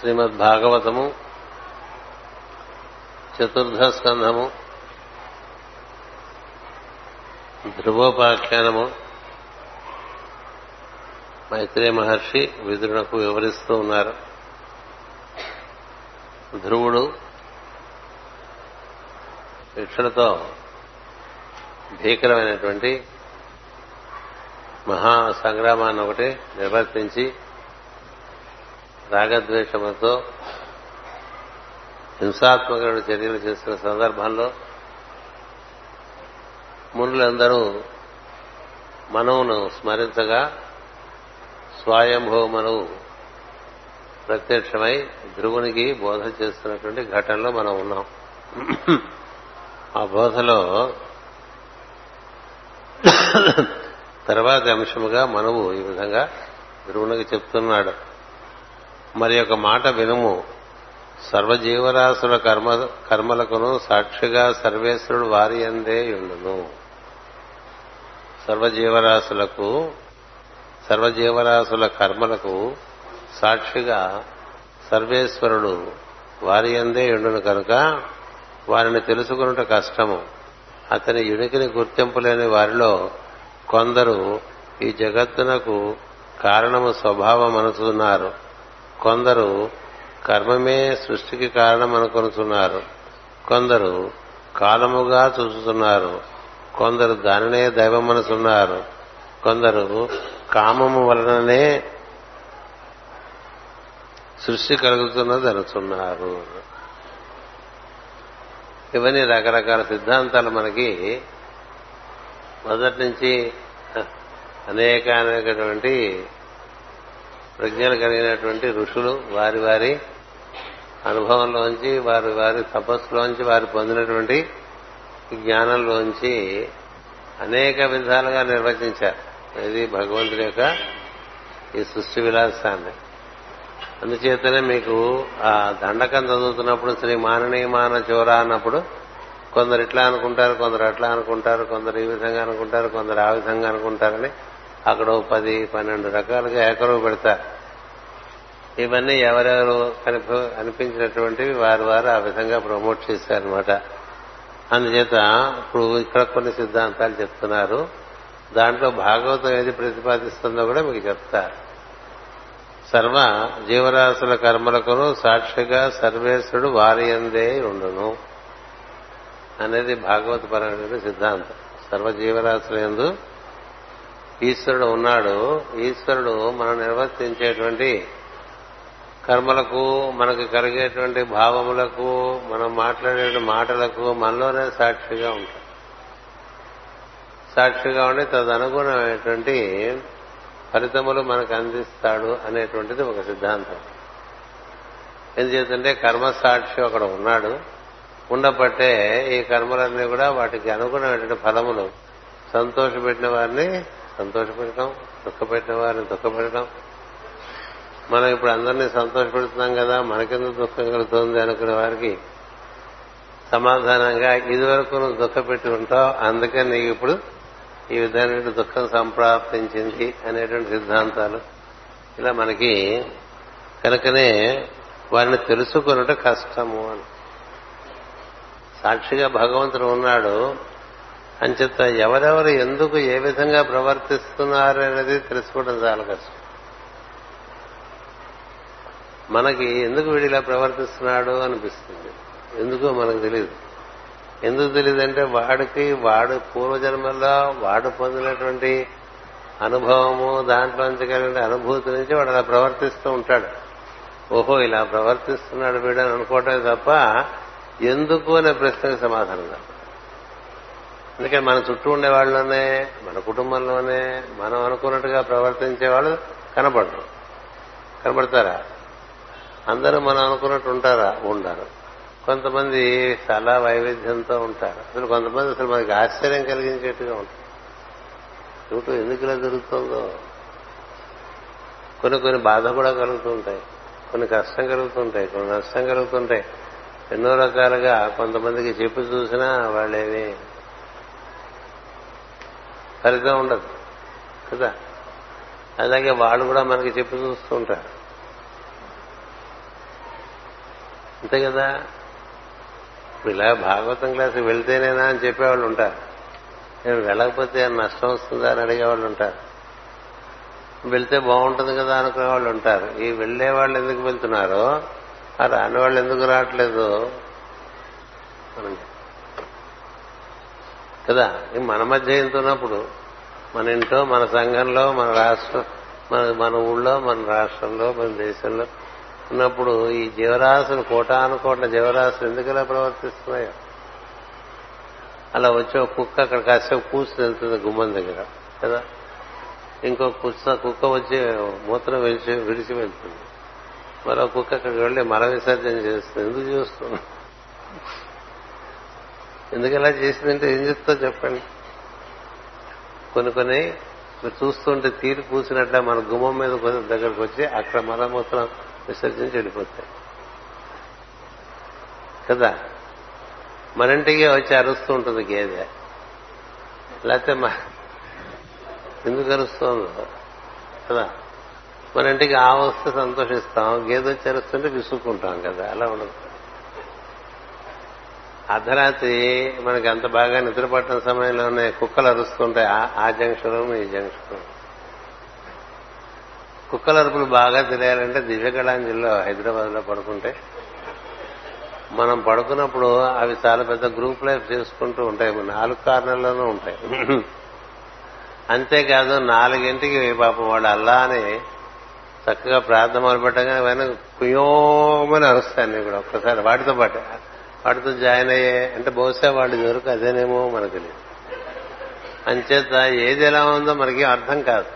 శ్రీమద్ భాగవతము చతుర్థ స్కంధము ధ్రువోపాఖ్యానము మైత్రే మహర్షి విదురునకు వివరిస్తూ ఉన్నారు. ధ్రువుడు ఇక్షులతో భీకరమైనటువంటి మహా సంగ్రామాన్ని ఒకటి నిర్వర్తించి రాగద్వేషములతో హింసాత్మకమైన చర్యలు చేస్తున్న సందర్భంలో మునులందరూ మనవును స్మరించగా స్వయంభవ మనవు ప్రత్యక్షమై ధ్రువునికి బోధ చేస్తున్నటువంటి ఘటనలో మనం ఉన్నాం. ఆ బోధలో తర్వాతి అంశముగా మనవు ఈ విధంగా ధ్రువునికి చెప్తున్నాడు. మరి ఒక మాట వినుము. సర్వజీవరాశుల కర్మ కర్మలకును సాక్షిగా సర్వేశ్వరుడు వారి అందే ఉండును. సర్వజీవరాశులకు సర్వజీవరాశుల కర్మలకు సాక్షిగా సర్వేశ్వరుడు వారి అందే ఉండును కనుక వారిని తెలుసుకున్నట కష్టము. అతని యునికిని గుర్తింపులేని వారిలో కొందరు ఈ జగత్తునకు కారణము స్వభావం అనుతున్నారు కొందరు కర్మమే సృష్టికి కారణం అనుకొనుతున్నారు కొందరు కాలముగా చూస్తున్నారు. కొందరు దానినే దైవం మనసున్నారు కొందరు కామము వలననే సృష్టి కలుగుతున్నది అనుతున్నారు ఇవన్నీ రకరకాల సిద్ధాంతాలు మనకి మొదటి నుంచి అనేక అనేకటువంటి ప్రజ్ఞలు కలిగినటువంటి ఋషులు వారి వారి అనుభవంలోంచి వారి వారి తపస్సులోంచి వారు పొందినటువంటి జ్ఞానంలోంచి అనేక విధాలుగా నిర్వచించారు. ఇది భగవంతుడి యొక్క ఈ సృష్టి విలాసాన్ని. అందుచేతనే మీకు ఆ దండకం చదువుతున్నప్పుడు శ్రీ మాననీ మాన చోర అన్నప్పుడు కొందరు ఇట్లా అనుకుంటారు కొందరు అట్లా అనుకుంటారు కొందరు ఈ విధంగా అనుకుంటారు కొందరు ఆ విధంగా అనుకుంటారని అక్కడ పది పన్నెండు రకాలుగా ఏకరువు పెడతారు ఇవన్నీ ఎవరెవరు అనిపించినటువంటివి వారు వారు ఆ విధంగా ప్రమోట్ చేశారనమాట అందుచేత ఇప్పుడు ఇక్కడ కొన్ని సిద్ధాంతాలు చెప్తున్నారు. దాంట్లో భాగవతం ఏది ప్రతిపాదిస్తుందో కూడా మీకు చెప్తారు సర్వ జీవరాశుల కర్మలకును సాక్షిగా సర్వేశ్వరుడు వారియందే ఉండును అనేది భాగవత పరమైన సిద్ధాంతం. సర్వ జీవరాశుల ఎందు ఈశ్వరుడు ఉన్నాడు. ఈశ్వరుడు మనం నిర్వర్తించేటువంటి కర్మలకు మనకు కలిగేటువంటి భావములకు మనం మాట్లాడే మాటలకు మనలోనే సాక్షిగా ఉంటాం సాక్షిగా ఉండి తదనుగుణమైనటువంటి ఫలితములు మనకు అందిస్తాడు అనేటువంటిది ఒక సిద్ధాంతం. ఎందుచేతంటే కర్మ సాక్షి అక్కడ ఉన్నాడు. ఉండబట్టే ఈ కర్మలన్నీ కూడా వాటికి అనుగుణమైనటువంటి ఫలములు సంతోషపెట్టిన వారిని సంతోషపెట్టడం దుఃఖపెట్టిన వారిని దుఃఖపెట్టడం మనం ఇప్పుడు అందరినీ సంతోషపెడుతున్నాం కదా మనకెందుకు దుఃఖం కలుగుతుంది అనుకునే వారికి సమాధానంగా ఇదివరకు నువ్వు దుఃఖపెట్టి ఉంటావు అందుకే నీకు ఇప్పుడు ఈ విధమైన దుఃఖం సంప్రాప్తించింది అనేటువంటి సిద్ధాంతాలు. ఇలా మనకి కనుకనే వారిని తెలుసుకున్నట కష్టము అని. సాక్షిగా భగవంతుడు ఉన్నాడు అంచేత ఎవరెవరు ఎందుకు ఏ విధంగా ప్రవర్తిస్తున్నారు అనేది తెలుసుకోవడం చాలా కష్టం. మనకి ఎందుకు వీడు ఇలా ప్రవర్తిస్తున్నాడు అనిపిస్తుంది. ఎందుకో మనకు తెలియదు ఎందుకు తెలియదంటే వాడికి వాడు పూర్వజన్మల్లో వాడు పొందినటువంటి అనుభవము దాంట్లోంచి కలిగిన అనుభూతి నుంచి వాడు అలా ప్రవర్తిస్తూ ఉంటాడు. ఓహో ఇలా ప్రవర్తిస్తున్నాడు వీడని అనుకోవటమే తప్ప ఎందుకు అనే ప్రశ్నకు సమాధానం కాదు. అందుకే మన చుట్టూ ఉండే వాళ్ళలోనే మన కుటుంబంలోనే మనం అనుకున్నట్టుగా ప్రవర్తించే వాళ్ళు కనపడరు. కనపడతారా? అందరూ మనం అనుకున్నట్టు ఉంటారా? ఉండరు. కొంతమంది చాలా వైవిధ్యంతో ఉంటారు. అసలు కొంతమంది అసలు మనకి ఆశ్చర్యం కలిగించేట్టుగా ఉంటారు. చూపు ఎందుకు ఇలా జరుగుతుందో. కొన్ని కొన్ని బాధ కూడా కలుగుతుంటాయి కొన్ని కష్టం కలుగుతుంటాయి కొన్ని నష్టం కలుగుతుంటాయి ఎన్నో రకాలుగా కొంతమందికి చెప్పి చూసినా వాళ్ళేమి ఫలితం ఉండదు. కదా? అలాగే వాళ్ళు కూడా మనకి చెప్పి చూస్తూ ఉంటారు. అంతే కదా? ఇలా భాగవతం క్లాస్కి వెళ్తేనేనా అని చెప్పేవాళ్ళు ఉంటారు. నేను వెళ్ళకపోతే నష్టం వస్తుందా అని అడిగేవాళ్ళు ఉంటారు. వెళ్తే బాగుంటుంది కదా అనుకునే వాళ్ళు ఉంటారు. ఈ వెళ్ళే వాళ్ళు ఎందుకు వెళ్తున్నారో ఆ రాని వాళ్ళు ఎందుకు రావట్లేదు? మనం కదా? మన మధ్య ఎంతున్నప్పుడు మన ఇంట్లో మన సంఘంలో మన రాష్ట్రం మన మన ఊళ్ళో మన రాష్ట్రంలో మన దేశంలో ఉన్నప్పుడు ఈ జీవరాశులు కోటాను కోట్ల జీవరాశులు ఎందుకు ప్రవర్తిస్తున్నాయో? అలా వచ్చే ఒక కుక్క అక్కడ కాసేపు కూర్చుని వెళ్తుంది గుమ్మం దగ్గర కదా? ఇంకో కుక్క కుక్క వచ్చి మూత్రం విడిచి విడిచి వెళ్తుంది. మరో కుక్క అక్కడికి వెళ్ళి మల విసర్జన చేస్తుంది. ఎందుకు చేస్తుంది ఎందుకు ఇలా చేసిందంటే ఏం చెప్తా చెప్పండి? కొన్ని కొన్ని చూస్తుంటే తీరు పూసినట్ల మన గుమ్మం మీద కొంచెం దగ్గరకు వచ్చి అక్కడ మలమూత్రం విసర్జించి వెళ్ళిపోతాయి కదా? మన ఇంటికి వచ్చి అరుస్తూ ఉంటుంది గేదె. లేకపోతే మా ఎందుకు అరుస్తుందో? కదా? మన ఇంటికి ఆ వస్తే సంతోషిస్తాం గేదె వచ్చి అరుస్తుంటే విసుక్కుంటాం కదా అలా ఉండదు. అర్ధరాత్రి మనకి అంత బాగా నిద్రపట్టిన సమయంలోనే కుక్కలు అరుస్తుంటాయి ఆ జంక్షన్ ఈ జంక్షన్. కుక్కల అరుపులు బాగా తెలియాలంటే దివ్యకళాంజలిలో హైదరాబాద్లో పడుకుంటే. మనం పడుకున్నప్పుడు అవి చాలా పెద్ద గ్రూప్ లైఫ్ చేసుకుంటూ ఉంటాయి. నాలుగు కార్నర్లోనూ ఉంటాయి. అంతేకాదు నాలుగింటికి పాపం వాళ్ళు అల్లా అని చక్కగా ప్రార్థన మొదలుపెట్టగా వెన కుయోమని అరుస్తాను కూడా ఒక్కసారి వాటితో పాటు. వాటితో జాయిన్ అయ్యే అంటే బహుశా వాళ్ళు దొరకు అదేనేమో మనకు తెలియదు. అంచేత ఏది ఎలా ఉందో మనకి అర్థం కాదు.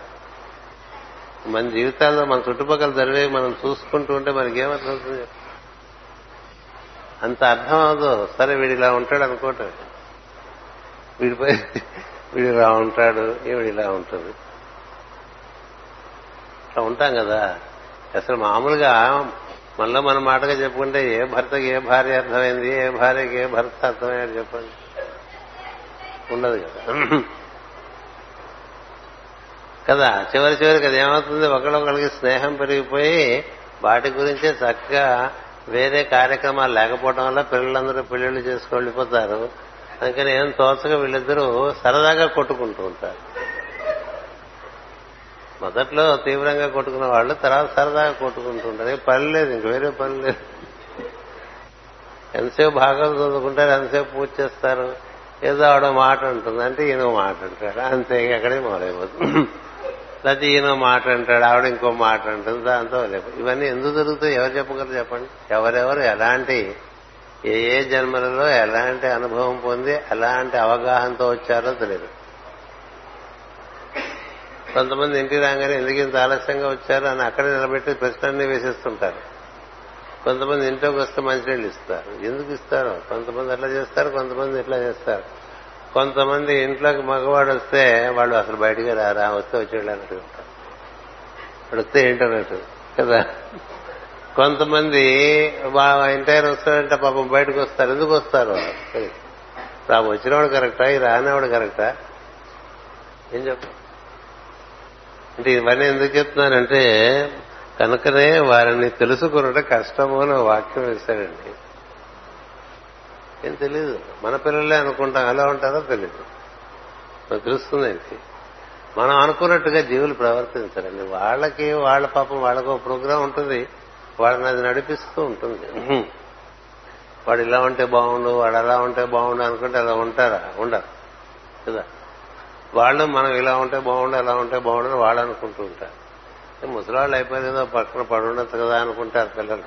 మన జీవితాల్లో మన చుట్టుపక్కల జరిగే మనం చూసుకుంటూ ఉంటే మనకేమర్థం అవుతుంది అంత అర్థం అవదు సరే వీడు ఇలా ఉంటాడు అనుకోవటం వీడిపై వీడు ఇలా ఉంటాడు ఈవిడ ఇలా ఉంటుంది. అట్లా ఉంటాం కదా. అసలు మామూలుగా మనలో మన మాటగా చెప్పుకుంటే ఏ భర్తకి ఏ భార్య అర్థమైంది ఏ భార్యకి ఏ భర్త అర్థమయ్యాడు చెప్పండి. ఉండదు కదా. కదా చివరి చివరికి అది ఏమవుతుంది? ఒకళ్ళొకళ్ళకి స్నేహం పెరిగిపోయి వాటి గురించే చక్కగా వేరే కార్యక్రమాలు లేకపోవడం వల్ల పిల్లలందరూ పెళ్ళిళ్ళు చేసుకు వెళ్ళిపోతారు. అందుకని ఏం తోచగా వీళ్ళిద్దరూ సరదాగా కొట్టుకుంటూ ఉంటారు. మొదట్లో తీవ్రంగా కొట్టుకున్న వాళ్ళు తర్వాత సరదాగా కొట్టుకుంటుంటారు. పని లేదు ఇంక వేరే పని లేదు. ఎంతసేపు భాగవతం చదువుకుంటారు ఎంతసేపు పూజ చేస్తారు ఏదో ఆవిడ మాట ఉంటుంది అంటే ఈయన మాట అంటాడు. అంతే అక్కడే మొదలైపోతుంది. లేకపోతే ఈయన మాట అంటాడు ఆవిడ ఇంకో మాట అంటుంది దాంతో ఇవన్నీ ఎందుకు జరుగుతాయి? ఎవరు చెప్పగలరు చెప్పండి? ఎవరెవరు ఎలాంటి ఏ ఏ జన్మలలో ఎలాంటి అనుభవం పొంది ఎలాంటి అవగాహనతో వచ్చారో తెలియదు. కొంతమంది ఇంటికి రాగానే ఎందుకు ఇంత ఆలస్యంగా వచ్చారు అని అక్కడే నిలబెట్టి ప్రశ్నలన్నీ వేసేస్తుంటారు. కొంతమంది ఇంట్లోకి వస్తే మంచినీళ్ళు ఇస్తారు. ఎందుకు ఇస్తారు? కొంతమంది అట్లా చేస్తారు? కొంతమంది ఇట్లా చేస్తారు? కొంతమంది ఇంట్లోకి మగవాడు వస్తే వాళ్ళు అసలు బయటికి రారా? వస్తే వచ్చేళ్ళు అన్నట్టు ఉంటారు. వస్తే ఏంటన్నట్టు కదా? కొంతమంది ఎంటైర్ వస్తాడంటే పాపం బయటకు వస్తారు. ఎందుకు వస్తారు? రా వచ్చినవాడు కరెక్టా? ఈ రానివాడు కరెక్టా? ఏం చెప్ప? అంటే ఇవన్నీ ఎందుకు చెప్తున్నానంటే కనుకనే వారిని తెలుసుకున్నట్టు కష్టము అని వాక్యం వేశాడండి. ఏం తెలియదు మన పిల్లలే అనుకుంటాం. ఎలా ఉంటారో తెలియదు మనకు తెలుస్తుంది మనం అనుకున్నట్టుగా జీవులు ప్రవర్తించారండి. వాళ్ళకి వాళ్ళ పాపం వాళ్ళకు ప్రోగ్రాం ఉంటుంది. వాళ్ళని అది నడిపిస్తూ ఉంటుంది. వాడు ఇలా ఉంటే బాగుండు వాడు అలా ఉంటే బాగుండు అనుకుంటే అలా ఉంటారా? ఉండరు. కదా? వాళ్ళు మనం ఇలా ఉంటే బాగుండు అలా ఉంటే బాగుండు వాళ్ళు అనుకుంటూ ఉంటారు. ముసలివాళ్ళు అయిపోయిందో పక్కన పడుండొచ్చు కదా అనుకుంటారు పిల్లలు.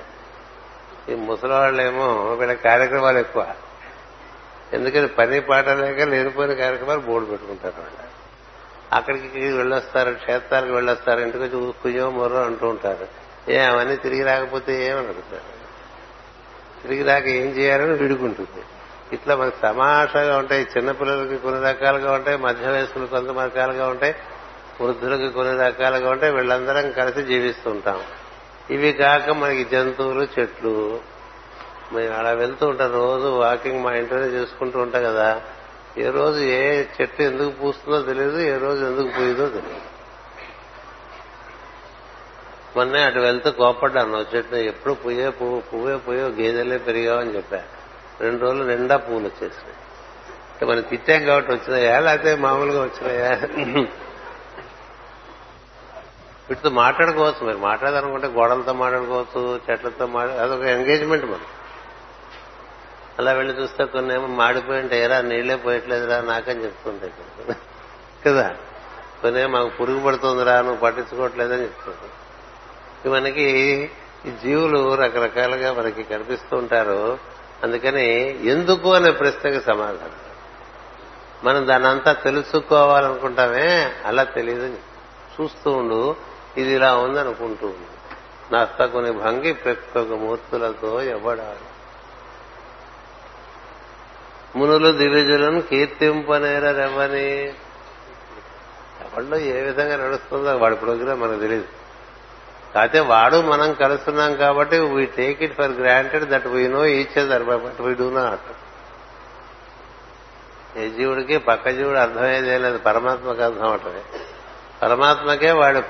ఈ ముసలివాళ్ళేమో వీళ్ళ కార్యక్రమాలు ఎక్కువ. ఎందుకని పని పాట లేక లేనిపోయిన కార్యక్రమాలు బోర్డు పెట్టుకుంటారు వాళ్ళు. అక్కడికి వెళ్ళొస్తారు క్షేత్రాలకు వెళ్ళొస్తారు ఇంటికి వచ్చి కుయ్యో మొర్రో అంటూ ఉంటారు. ఏ అవన్నీ తిరిగి రాకపోతే ఏమని అడుగుతారు తిరిగి రాక ఏం చేయాలని విడుకుంటుంది. ఇట్లా మనకి సమాషగా ఉంటాయి. చిన్నపిల్లలకి కొన్ని రకాలుగా ఉంటాయి. మధ్య వయస్కులు కొంత రకాలుగా ఉంటాయి. వృద్ధులకి కొన్ని రకాలుగా ఉంటాయి. వీళ్ళందరం కలిసి జీవిస్తుంటాం ఇవి కాక మనకి జంతువులు చెట్లు. మేము అలా వెళ్తూ ఉంటాం రోజు వాకింగ్ మా ఇంట్లోనే చేసుకుంటూ ఉంటాం కదా. ఏ రోజు ఏ చెట్టు ఎందుకు పూస్తుందో తెలియదు. ఏ రోజు ఎందుకు పూయదో తెలియదు. మొన్నే అటు వెళ్తూ కోపడ్డాను చెట్టు ఎప్పుడు పువ్వే పువ్వు పువ్వే పువ్వే గేదెలే పెరిగావని చెప్పారు రెండు రోజులు నిండా పూలు వచ్చేసినాయి. అంటే మనం తిట్టాం కాబట్టి వచ్చినాయా? లేకపోతే మామూలుగా వచ్చినాయా? వీటితో మాట్లాడుకోవచ్చు మీరు. మాట్లాడాలనుకుంటే గోడలతో మాట్లాడుకోవచ్చు చెట్లతో మాట్లాడు అదొక ఎంగేజ్మెంట్ మనం అలా వెళ్ళి చూస్తే కొన్ని ఏమో మాడిపోయి ఉంటాయి. ఎరా నీళ్ళే పోయట్లేదురా నాకని చెప్తుంటాయి కదా? కొన్ని మాకు పురుగు పడుతుందిరా నువ్వు పట్టించుకోవట్లేదని చెప్తుంటాయి. మనకి ఈ జీవులు రకరకాలుగా మనకి కనిపిస్తూ ఉంటారు. అందుకని ఎందుకు అనే ప్రశ్నకి సమాధానం. మనం దానంతా తెలుసుకోవాలనుకుంటామే అలా తెలియదు చూస్తూ ఉండు ఇది ఇలా ఉంది అనుకుంటూ ఉండు. నస్తకుని భంగి ప్రక్కకు మూర్తులతో ఎవడాడు మునులు దివ్యజులను కీర్తింపనేరెవని ఎవరిలో ఏ విధంగా నడుస్తుందో వాడి ప్రోగ్రాం మనకు తెలియదు కాకపోతే వాడు మనం కలుస్తున్నాం కాబట్టి we take it for granted that we know each other but we do not ఏ జీవుడికి పక్క జీవుడు అర్థమయ్యేదే లేదు. పరమాత్మకు అర్థం అవటమే పరమాత్మకే వాడు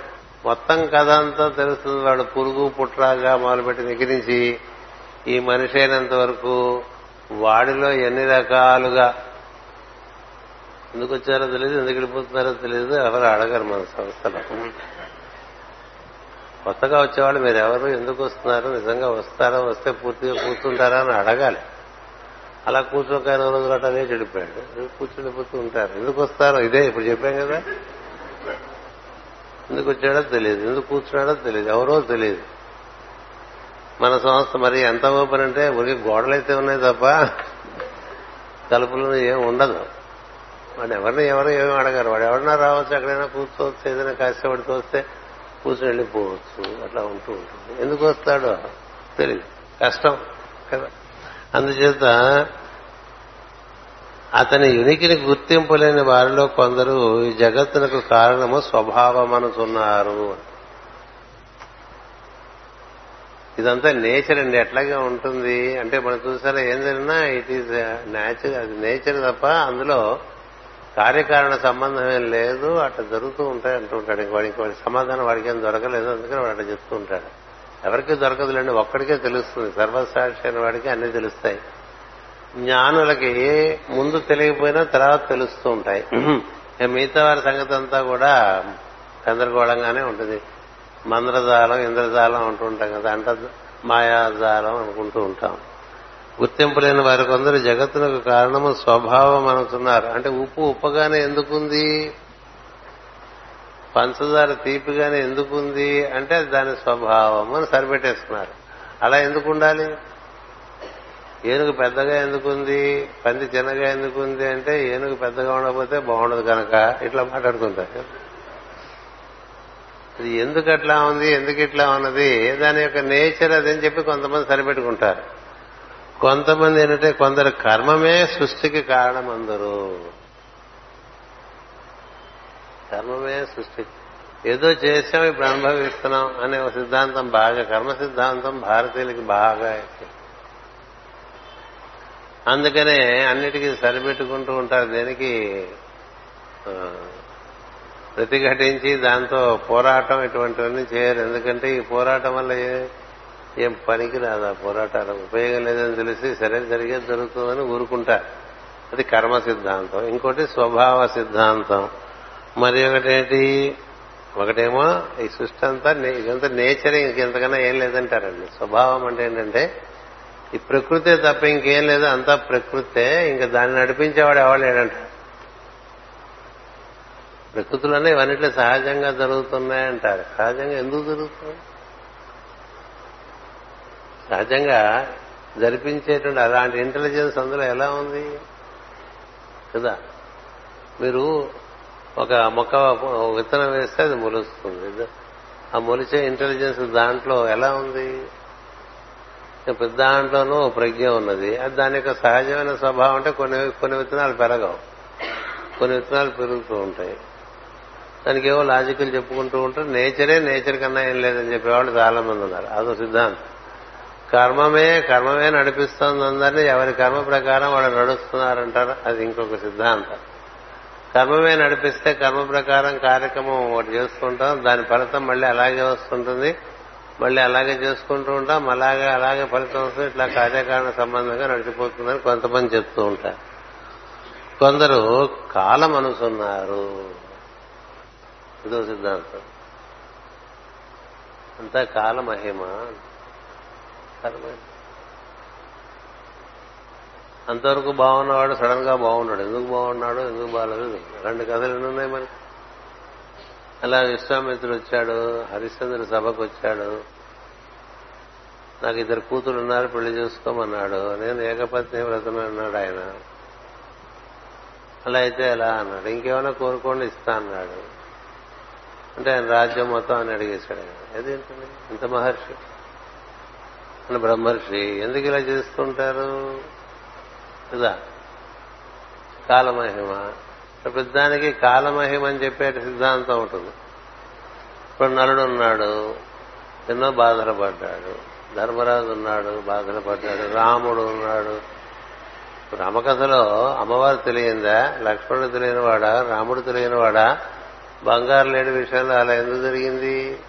మొత్తం కథ అంతా తెలుస్తుంది. వాడు పురుగు పుట్రాగా మొదలుపెట్టి నిగిరించి ఈ మనిషి అయినంత వరకు వాడిలో ఎన్ని రకాలుగా ఎందుకు వచ్చారో తెలియదు ఎందుకు వెళ్ళిపోతున్నారో తెలియదు. ఎవరు అడగరు మన సంస్థలో. కొత్తగా వచ్చేవాళ్ళు మీరు ఎవరు ఎందుకు వస్తున్నారు నిజంగా వస్తారా వస్తే పూర్తిగా కూర్చుంటారా అని అడగాలి. అలా కూర్చోక రోజులు అటనే చెడిపోయాడు. కూర్చుండిపోతూ ఉంటారు. ఎందుకు వస్తారో ఇదే ఇప్పుడు చెప్పాం కదా. ఎందుకు వచ్చాడో తెలియదు. ఎందుకు కూర్చున్నాడో తెలియదు. ఎవరో తెలియదు. మన సంస్థ మరి ఎంత ఓపెన్ అంటే ఉరికి గోడలైతే ఉన్నాయి తప్ప తలుపులు ఏం ఉండదు. వాడు ఎవరిని ఎవరు ఏమి అడగారు. వాడు ఎవరన్నా రావచ్చు ఎక్కడైనా కూర్చోవచ్చు ఏదైనా కాసేపడి వస్తే కూర్చుని వెళ్ళిపోవచ్చు అట్లా ఉంటూ ఉంటుంది. ఎందుకు వస్తాడో తెలియదు కష్టం కదా. అందుచేత అతని ఉనికిని గుర్తింపులేని వారిలో కొందరు ఈ జగత్తునకు కారణము స్వభావమనుతున్నారు ఇదంతా నేచర్ అండి. ఎట్లాగే ఉంటుంది? అంటే మనం చూసారా ఏం జరిగినా ఇట్ ఈజ్ నేచర్ అది నేచర్ తప్ప అందులో కార్యకారణ సంబంధం ఏం లేదు అట్లా జరుగుతూ ఉంటాయి అంటూ ఉంటాడు. ఇంక వాడికి వాడి సమాధానం వాడికి ఏం దొరకలేదు అందుకని వాడు అట్లా చెప్తూ ఉంటాడు. ఎవరికి దొరకదులేండి ఒక్కడికే తెలుస్తుంది. సర్వసాక్షి అయిన వాడికి అన్ని తెలుస్తాయి. జ్ఞానులకి ముందు తెలియకపోయినా తర్వాత తెలుస్తూ ఉంటాయి. మిగతా వారి సంగతి అంతా కూడా గందరగోళంగానే ఉంటుంది. మంద్రజాలం ఇంద్రజాలం అంటూ ఉంటాం కదా అంట మాయాజాలం అనుకుంటూ ఉంటాం. గుర్తింపు లేని వారి కొందరు జగత్తునకు కారణము స్వభావం అనుతున్నారు అంటే ఉప్పు ఉప్పగానే ఎందుకుంది? పంచదార తీపిగానే ఎందుకుంది? అంటే దాని స్వభావం అని సరిపెట్టేసుకున్నారు. అలా ఎందుకు ఉండాలి? ఏనుగు పెద్దగా ఎందుకుంది? పంది చిన్నగా ఎందుకుంది? అంటే ఏనుగు పెద్దగా ఉండకపోతే బాగుండదు కనుక ఇట్లా మాట్లాడుకుంటారు. ఇది ఎందుకు అట్లా ఉంది? ఎందుకు ఇట్లా ఉన్నది? దాని యొక్క నేచర్ అదని చెప్పి కొంతమంది సరిపెట్టుకుంటారు. కొంతమంది ఏంటంటే కొందరు కర్మమే సృష్టికి కారణం అందరూ కర్మమే సృష్టి. ఏదో చేసాం ఇప్పుడు అనుభవిస్తున్నాం అనే ఒక సిద్ధాంతం బాగా కర్మ సిద్ధాంతం భారతీయులకి బాగా అందుకనే అన్నిటికీ సరిపెట్టుకుంటూ ఉంటారు దేనికి? ప్రతిఘటించి దాంతో పోరాటం ఇటువంటివన్నీ చేయరు. ఎందుకంటే ఈ పోరాటం వల్ల ఏం పనికి రాదు ఆ పోరాటాలు ఉపయోగం లేదని తెలిసి సరే జరిగేది జరుగుతుందని ఊరుకుంటారు అది కర్మ సిద్ధాంతం. ఇంకోటి స్వభావ సిద్ధాంతం. మరి ఒకటేంటి? ఒకటేమో ఈ సృష్టి అంతా ఇదంతా నేచర్ ఇంకెంతకన్నా ఏం లేదంటారండి. స్వభావం అంటే ఏంటంటే ఈ ప్రకృతే తప్ప ఇంకేం లేదు అంతా ప్రకృతే. ఇంకా దాన్ని నడిపించేవాడు ఎవడలేడంట లేడంటారు ప్రకృతిలోనే ఇవన్నిట్లో సహజంగా జరుగుతున్నాయంటారు. సహజంగా ఎందుకు జరుగుతుంది సహజంగా జరిపించేటువంటి అలాంటి ఇంటెలిజెన్స్ అందులో ఎలా ఉంది? కదా? మీరు ఒక మొక్క విత్తనం వేస్తే అది మొలుస్తుంది. ఆ మొలిచే ఇంటెలిజెన్స్ దాంట్లో ఎలా ఉంది? పెద్ద దాంట్లోనూ ప్రజ్ఞ ఉన్నది. అది దాని యొక్క సహజమైన స్వభావం అంటే కొన్ని కొన్ని విత్తనాలు పెరగవు. కొన్ని విత్తనాలు పెరుగుతూ ఉంటాయి. దానికి ఏవో లాజికల్ చెప్పుకుంటూ ఉంటారు నేచరే నేచర్ కన్నా ఏం లేదని చెప్పేవాళ్ళు చాలా మంది ఉన్నారు. అదో సిద్ధాంతం. కర్మమే కర్మమే నడిపిస్తోంది అందరినీ. ఎవరి కర్మ ప్రకారం వాళ్ళు నడుస్తున్నారంటారు? అది ఇంకొక సిద్ధాంతం. కర్మమే నడిపిస్తే కర్మ ప్రకారం కార్యక్రమం ఒకటి చేసుకుంటాం. దాని ఫలితం మళ్ళీ అలాగే వస్తుంటుంది. మళ్ళీ అలాగే చేసుకుంటూ ఉంటాం. అలాగే అలాగే ఫలితం వస్తుంది. ఇట్లా కార్యకారణ సంబంధంగా నడిచిపోతుందని కొంతమంది చెప్తూ ఉంటారు. కొందరు కాలం అనుకున్నారు ఇదో సిద్ధాంతం. అంతా కాలమహిమ. కాలమహిమ అంతవరకు బాగున్నవాడు సడన్గా బాగున్నాడు. ఎందుకు బాగున్నాడు ఎందుకు బాగాలేదు రెండు కథలు ఎన్నున్నాయి మనకి అలా విశ్వామిత్రుడు వచ్చాడు హరిశ్చంద్రుడు సభకు వచ్చాడు. నాకు ఇద్దరు కూతురు ఉన్నారు పెళ్ళి చేసుకోమన్నాడు. నేను ఏకపత్ని వ్రతం అన్నాడు ఆయన. అలా అయితే ఎలా అన్నాడు? ఇంకేమైనా కోరుకోండి ఇస్తా అన్నాడు. అంటే ఆయన రాజ్యం మొత్తం అని అడిగేశాడు ఆయన. ఏదేంటండి ఇంత మహర్షి? అని బ్రహ్మర్షి ఎందుకు ఇలా చేస్తుంటారు? కదా. కాలమహిమ. ప్రతిదానికి కాలమహిమ అని చెప్పే సిద్ధాంతం ఉంటుంది. ఇప్పుడు నలుడు ఉన్నాడు ఎన్నో బాధలు పడ్డాడు ధర్మరాజు ఉన్నాడు బాధలు పడ్డాడు రాముడు ఉన్నాడు. రామకథలో అమ్మవారు తెలియందా? లక్ష్మణుడు తెలియనివాడా? రాముడు తెలియనివాడా? బంగారు లేని విషయంలో అలా ఎందుకు జరిగింది?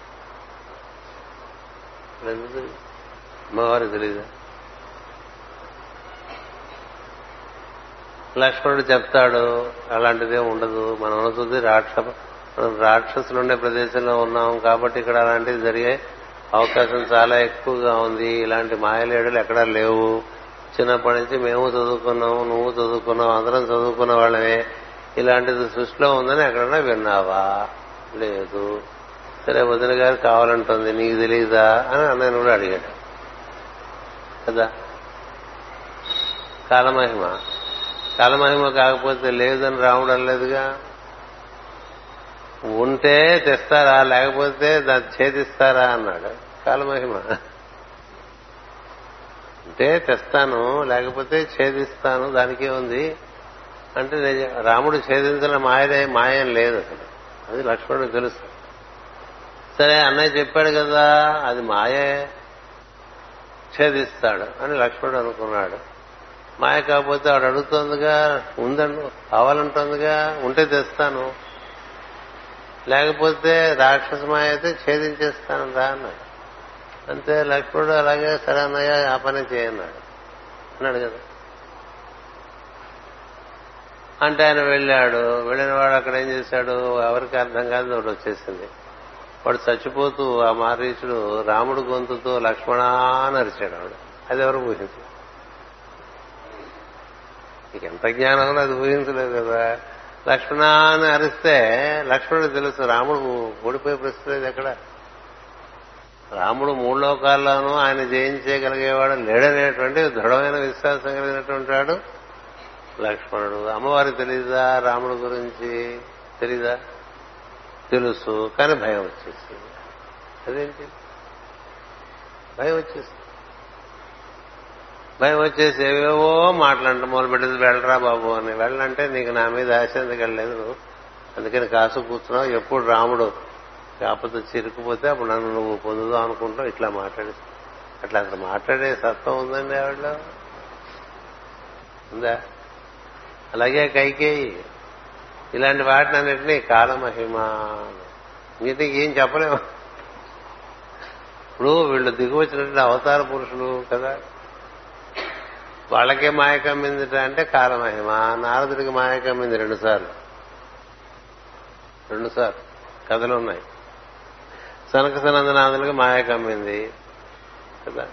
ఎందుకు అమ్మవారికి తెలియదా లక్ష్మణుడు చెప్తాడు అలాంటిదే ఉండదు. మనం అనుకుంది రాక్ష మనం రాక్షసులు ఉండే ప్రదేశంలో ఉన్నాం కాబట్టి ఇక్కడ అలాంటివి జరిగే అవకాశం చాలా ఎక్కువగా ఉంది. ఇలాంటి మాయలేడులు ఎక్కడా లేవు. చిన్నప్పటి నుంచి మేము చదువుకున్నాము నువ్వు చదువుకున్నావు అందరం చదువుకున్న వాళ్ళమే. ఇలాంటిది సృష్టిలో ఉందని ఎక్కడన్నా విన్నావా? లేదు. సరే వదిన గారు కావాలంటుంది నీకు తెలియదా అని అన్నయ్య కూడా అడిగాడు. కదా? కాలమహిమ. కాలమహిమ కాకపోతే లేదని రాముడు అనలేదుగా? ఉంటే తెస్తారా? లేకపోతే దాన్ని ఛేదిస్తారా అన్నాడు. కాలమహిమ. అంటే తెస్తాను లేకపోతే ఛేదిస్తాను దానికే ఉంది. అంటే రాముడు ఛేదించిన మాయదే మాయం లేదు అసలు. అది లక్ష్మణుడు తెలుసు. సరే అన్నయ్య చెప్పాడు కదా అది మాయే. ఛేదిస్తాడు అని లక్ష్మణుడు అనుకున్నాడు. మాయ కాకపోతే ఆడు అడుగుతోందిగా ఉందండు కావాలంటోందిగా ఉంటే తెస్తాను. లేకపోతే రాక్షస మాయ అయితే ఛేదించేస్తాను రా అన్నాడు. అంతే లక్ష్మణుడు అలాగే సరే అన్నయ్య ఆ పని చేయన్నాడు. అన్నాడు కదా. అంటే ఆయన వెళ్ళాడు. వెళ్ళిన వాడు అక్కడ ఏం చేశాడు? ఎవరికి అర్థం కాదు ఒకటి వచ్చేసింది. వాడు చచ్చిపోతూ ఆ మారీచుడు రాముడు గొంతుతో లక్ష్మణ అని ఆవిడ. అది ఎవరు ఊహించు నీకు ఎంత జ్ఞానం అది ఊహించలేదు కదా. లక్ష్మణ అని అరిస్తే లక్ష్మణుడు తెలుసు రాముడు ఓడిపోయే ప్రశ్న లేదు ఎక్కడ. రాముడు మూడు లోకాల్లోనూ ఆయన జయించగలిగేవాడు లేడనేటువంటి దృఢమైన విశ్వాసం కలిగినటువంటి వాడు లక్ష్మణుడు. అమ్మవారికి తెలీదా? రాముడు గురించి తెలీదా? తెలుసు కానీ భయం వచ్చేసింది అదేంటి? భయం వచ్చేసింది భయం వచ్చేసి ఏవేవో మాట్లాడంట మొదలు పెట్టేది వెళ్ళరా బాబు అని. వెళ్ళంటే నీకు నా మీద ఆశ ఎందుకు వెళ్ళలేదు నువ్వు అందుకని కాసు కూర్చున్నావు. ఎప్పుడు రాముడు కాకపోతే చిరుకుపోతే అప్పుడు నన్ను నువ్వు పొందుదాం అనుకుంటావు ఇట్లా మాట్లాడే అట్లా అసలు మాట్లాడే సత్వం ఉందండి ఆవిడలో. ఉందా? అలాగే కైకేయి. ఇలాంటి వాటిని అన్నింటినీ కాలమహిమ మీతో ఏం చెప్పలేము ఇప్పుడు వీళ్ళు దిగువచ్చినటువంటి అవతార పురుషులు కదా. వాళ్ళకే మాయ కమ్మిందిట అంటే కాలమహిమ నారదుడికి మాయ కమ్మింది రెండు సార్లు. రెండు సార్లు. కథలు ఉన్నాయి. సనక సనందనాథులకి మాయ కమ్మింది కదా.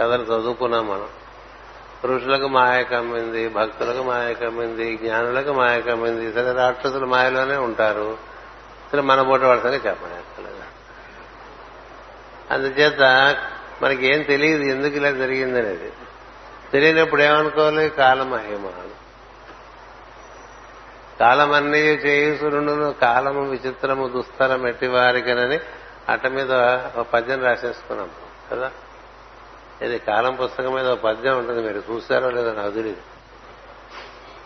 కథలు చదువుకున్నాం మనం. పురుషులకు మాయ కమ్మింది భక్తులకు మాయ కమ్మింది జ్ఞానులకు మాయ కమ్మింది. సరే రాక్షసులు మాయలోనే ఉంటారు. సరే మన పూట పడతానే చెప్పండి అందుచేత మనకి ఏం తెలియదు ఎందుకు ఇలా జరిగిందనేది. తెలియనప్పుడు ఏమనుకోవాలి? కాలమహిమ కాలమన్నీ చేయుసురుండును కాలము విచిత్రము దుస్తరం ఎట్టి వారికనని అట్ట మీద ఒక పద్యం రాసేసుకున్నాం కదా? ఇది కాలం పుస్తకం మీద పద్యం ఉంటుంది మీరు చూస్తారో లేదో నాకు తెలియదు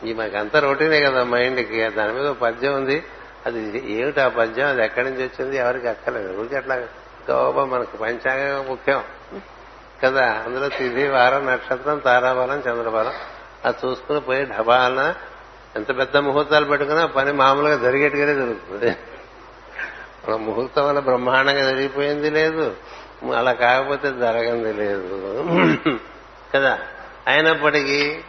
ఈ మనకంతా రొటీనే కదా మైండ్కి దాని మీద ఒక పద్యం ఉంది. అది ఏమిటి ఆ పద్యం? అది ఎక్కడి నుంచి వచ్చింది? ఎవరికి అక్కలేదు ఊరికి అట్లా గోబా మనకు పంచాంగం ముఖ్యం. కదా? అందులో తిథి వారం నక్షత్రం తారాబలం చంద్రబలం. అది చూసుకుని పోయి ఢబాలన ఎంత పెద్ద ముహూర్తాలు పెట్టుకున్నా పని మామూలుగా జరిగేట్టుగానే జరుగుతుంది. మన ముహూర్తం వల్ల బ్రహ్మాండంగా జరిగిపోయింది లేదు. అలా కాకపోతే జరగంది లేదు. కదా? అయినప్పటికీ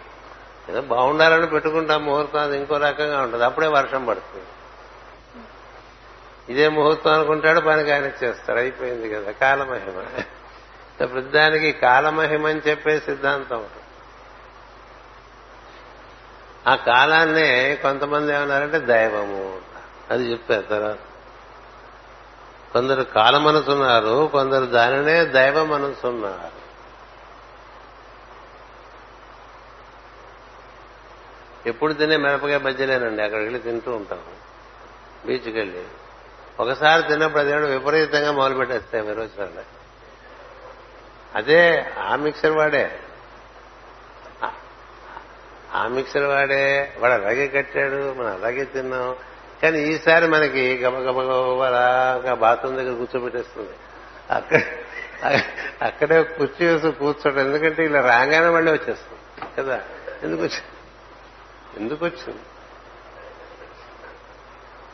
ఏదో బాగుండాలని పెట్టుకుంటాం ముహూర్తం అది ఇంకో రకంగా ఉంటుంది. అప్పుడే వర్షం పడుతుంది. ఇదే ముహూర్తం అనుకుంటాడు పనికి ఆయన చేస్తారు. అయిపోయింది కదా కాలమహిమ. ప్రతిదానికి కాలమహిమ అని చెప్పే సిద్ధాంతం. ఆ కాలాన్నే కొంతమంది ఏమన్నారంటే దైవము అది చెప్పారు తర్వాత. కొందరు కాల మనసున్నారు కొందరు దానినే దైవ మనసున్నారు. ఎప్పుడు తినే మిరపకాయ బజ్జీలేనండి అక్కడికి వెళ్ళి తింటూ ఉంటాం. బీచ్కి వెళ్ళి ఒకసారి తిన్నప్పుడు అదేమో విపరీతంగా మొదలు పెట్టేస్తాయి విరోచనాలు అదే ఆ మిక్సర్ వాడే. ఆ మిక్సర్ వాడే. వాడు అలాగే కట్టాడు మనం అలాగే తిన్నాం. కానీ ఈసారి మనకి గబగబగబలాగా బాత్రూమ్ దగ్గర కూర్చోబెట్టేస్తుంది. అక్కడ అక్కడే కుర్చీ వేసి కూర్చోటం ఎందుకంటే ఇలా రాగానే మళ్ళీ వచ్చేస్తుంది. కదా? ఎందుకు వచ్చింది ఎందుకు వచ్చింది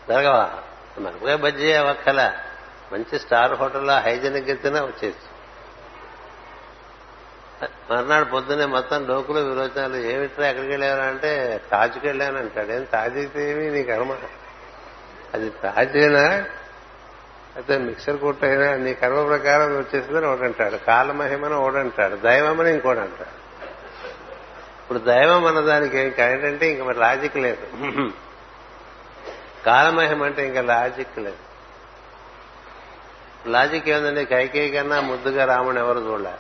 జరగవా మనకుగా బజ్జీ అవక్కల మంచి స్టార్ హోటల్లో హైజెనిక్ తిన్నా వచ్చేసి మర్నాడు పొద్దున్నే మొత్తం డోకులు విరోచనాలు ఏమిట్రా ఎక్కడికి వెళ్ళావరా అంటే తాజుకి వెళ్ళాను ఏం తాజ్ ఏమి అది తాజేనా అయితే మిక్సర్ కొట్టైనా నీ కర్మ ప్రకారం వచ్చేసిందని ఒకటంటాడు కాలమహిమని ఒకడంటాడు. దైవమని ఇంకోటి అంటాడు. ఇప్పుడు దైవం అన్న దానికి ఏంటంటే ఇంక మరి లాజిక్ లేదు. కాలమహిమ అంటే ఇంకా లాజిక్ లేదు. లాజిక్ ఏంటంటే కైకేయి కన్నా ముద్దుగా రాముని ఎవరు చూడలే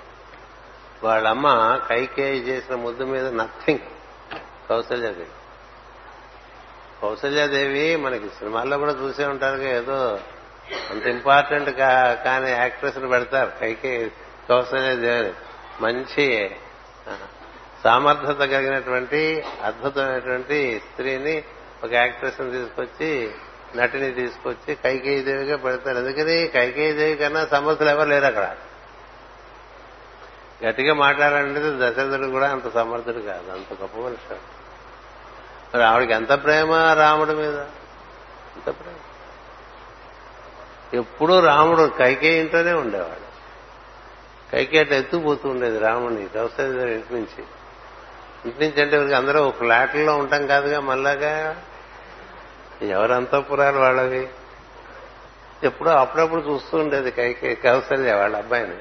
వాళ్ళమ్మ కైకేయి చేసిన ముద్దు మీద నథింగ్ కౌశల్యాదేవి కౌసల్యాదేవి మనకి సినిమాల్లో కూడా చూసే ఉంటారు ఏదో అంత ఇంపార్టెంట్ కానీ యాక్ట్రెస్ పెడతారు. కైకేయి కౌసల్యాదేవి మంచి సామర్థ్యత కలిగినటువంటి అద్భుతమైనటువంటి స్త్రీని ఒక యాక్ట్రెస్ తీసుకొచ్చి నటిని తీసుకొచ్చి కైకేయి దేవిగా పెడతారు. ఎందుకని? కైకేయి దేవి కన్నా సమర్థులు ఎవరు లేరు అక్కడ. గట్టిగా మాట్లాడాలంటే దశరథుడు కూడా అంత సమర్థుడు కాదు. అంత గొప్ప మనిషి. మరి ఆవిడకి ఎంత ప్రేమ రాముడి మీద? ఎంత ప్రేమ? ఎప్పుడూ రాముడు కైకేయి ఇంట్లోనే ఉండేవాడు. కైకే అట్లా ఎత్తుపోతూ ఉండేది రాముడిని. కౌశల్య ఇంటి నుంచి. ఇంటి నుంచి అంటే ఇవరికి అందరూ ఒక ఫ్లాట్లో ఉంటాం కాదుగా మళ్ళాగా? ఎవరు అంతఃపురాలు వాళ్ళవి? ఎప్పుడో అప్పుడప్పుడు చూస్తూ ఉండేది కైకేయి కౌసల్య వాళ్ళ అబ్బాయిని.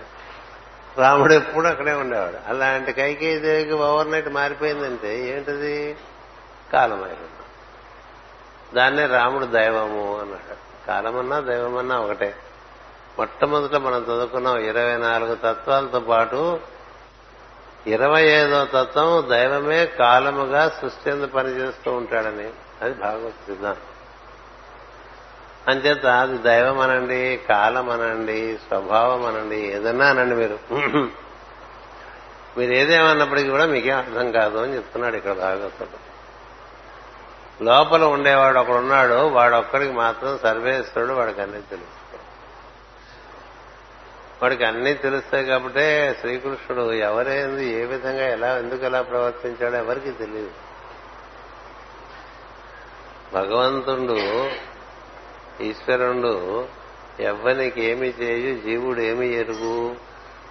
రాముడు ఎప్పుడు అక్కడే ఉండేవాడు. అలాంటి కైకేయి దేవికి ఓవర్ నైట్ మారిపోయిందంటే ఏంటది? కాలమైనది దాన్నే రాముడు దైవము అన్నాడు. కాలమన్నా దైవమన్నా ఒకటే. మొట్టమొదట మనం చదువుకున్నాం ఇరవై నాలుగు తత్వాలతో పాటు ఇరవై ఐదో తత్వం దైవమే కాలముగా సృష్టి ఎందు పనిచేస్తూ ఉంటాడని. అది భాగవత సిద్ధాంతం. అంచేత అది దైవం అనండి కాలం అనండి స్వభావం అనండి ఏదన్నా అనండి మీరు. మీరు ఏదేమన్నప్పటికీ కూడా మీకేం అర్థం కాదు అని చెప్తున్నాడు ఇక్కడ భాగవతుడు. లోపల ఉండేవాడు ఒకడున్నాడు వాడొక్కడికి మాత్రం సర్వేశ్వరుడు వాడికి అన్ని తెలుసు వాడికి అన్ని తెలుస్తాయి కాబట్టి శ్రీకృష్ణుడు ఎవరైంది ఏ విధంగా ఎలా ఎందుకు ఎలా ప్రవర్తించాడో ఎవరికి తెలియదు. భగవంతుడు ఈశ్వరుడు ఎవ్వనికి ఏమి చేయు జీవుడు ఏమి ఎరుగు.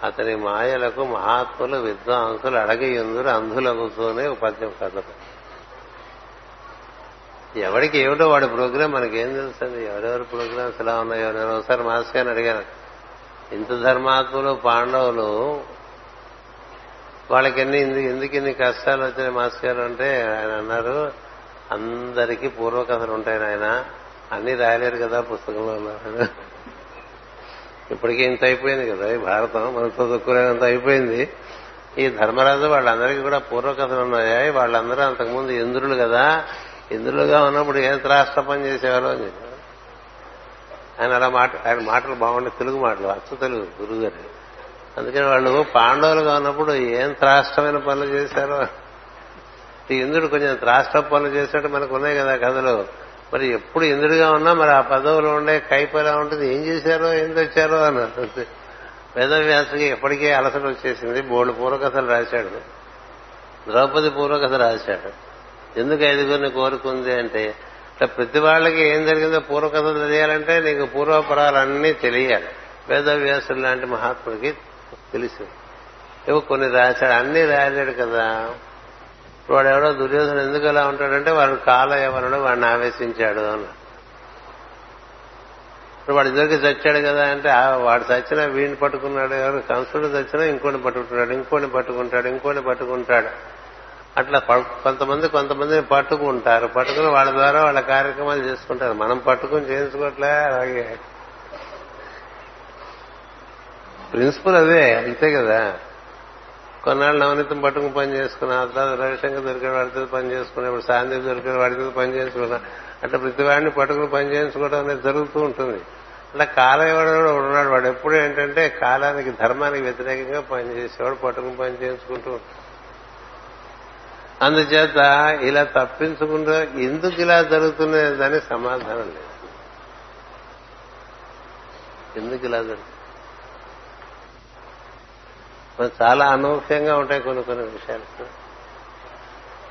అతని మాయలకు మహాత్ములు విద్వాంసులు అడగయుందురు అంధులగుతూనే ఒక పద్యం కథ ఎవడికి ఏమిటో వాడి ప్రోగ్రాం మనకేం తెలుసండి ఎవరెవరి ప్రోగ్రామ్స్ ఎలా ఉన్నాయో నేను ఒకసారి మాస్టర్ గారిని అడిగాను. ఇంత ధర్మాత్ములు పాండవులు వాళ్ళకి ఎన్ని ఎందుకు ఇన్ని కష్టాలు వచ్చినాయి మాస్టర్ గారు అంటే ఆయన అన్నారు అందరికీ పూర్వకథలు ఉంటాయి నాయన. అన్ని రాయలేరు కదా పుస్తకంలో ఉన్నారు ఇప్పటికీ ఇంత అయిపోయింది కదా ఈ భారతం మనం చదువుకునేంత అయిపోయింది. ఈ ధర్మరాజు వాళ్ళందరికీ కూడా పూర్వకథలు ఉన్నాయి? వాళ్ళందరూ అంతకుముందు ఇంద్రులు కదా. ఇంద్రులుగా ఉన్నప్పుడు ఏం త్రాష్ట్ర పని చేసేవారు అని. చెప్పారు ఆయన అలా మాట ఆయన మాటలు బాగుండే తెలుగు మాటలు అచ్చ తెలుగు గురుగారు. అందుకని వాళ్ళు పాండవులుగా ఉన్నప్పుడు ఏం త్రాష్టమైన పనులు చేశారో. ఇంద్రుడు కొంచెం త్రాష్ట్ర పనులు చేసినట్టు మనకు ఉన్నాయి కదా కథలు. మరి ఎప్పుడు ఇంద్రుడిగా ఉన్నా మరి ఆ పదవులు ఉండే కైపు ఉంటుంది? ఏం చేశారో ఏం తెచ్చారో అన్నారు వేదవ్యాసుకి ఎప్పటికే అలసట వచ్చేసింది. బోర్డు పూర్వకథలు రాశాడు. ద్రౌపది పూర్వకథ రాశాడు. ఎందుకు ఐదుగురిని కోరుకుంది అంటే ఇట్లా ప్రతి వాళ్ళకి ఏం జరిగిందో పూర్వకథ తెలియాలంటే నీకు పూర్వపరాలన్నీ తెలియాలి. వేదవ్యాసులు లాంటి మహాత్ముడికి తెలుసు. ఇవి కొన్ని రాశాడు అన్ని రాయలేడు కదా. వాడు ఎవడో దుర్యోధన ఎందుకు అలా ఉంటాడంటే వాడు కాల ఎవరో వాడిని ఆవేశించాడు అన్న వాడు ఇద్దరికి చచ్చాడు కదా అంటే వాడు చచ్చినా వీడిని పట్టుకున్నాడు ఎవరు కంసుడు చచ్చినా ఇంకోటి పట్టుకుంటాడు ఇంకోటి పట్టుకుంటాడు ఇంకోటి పట్టుకుంటాడు. అట్లా ప- కొంతమంది కొంతమందిని పట్టుకుంటారు. పట్టుకుని వాళ్ళ ద్వారా వాళ్ళ కార్యక్రమాలు చేసుకుంటారు. మనం పట్టుకుని చేయించుకోవట్లే అలాగే. ప్రిన్సిపల్ అదే అంతే కదా. కొన్నాళ్ళు నవనీతం పట్టుకుని పని చేసుకున్నా ఆ తర్వాత రవిశంకర్ దొరికిన వాడితో పని చేసుకున్నా ఇప్పుడు శాంతి దొరికిన వాడితో పని చేసుకున్నా. అట్లా ప్రతి వాడిని పట్టుకుని పని చేయించుకోవడం అనేది జరుగుతూ ఉంటుంది. అట్లా కాలం ఎవడో ఉన్నాడు. వాడు ఎప్పుడు ఏంటంటే కాలానికి ధర్మానికి వ్యతిరేకంగా పనిచేసేవాడు పట్టుకుని పని చేయించుకుంటూ ఉంటాడు. అందుచేత ఇలా తప్పించుకుంటూ ఎందుకు ఇలా జరుగుతున్నదని సమాధానం లేదు. ఎందుకు ఇలా జరుగుతుంది చాలా అనూహ్యంగా ఉంటాయి కొన్ని కొన్ని విషయాలు.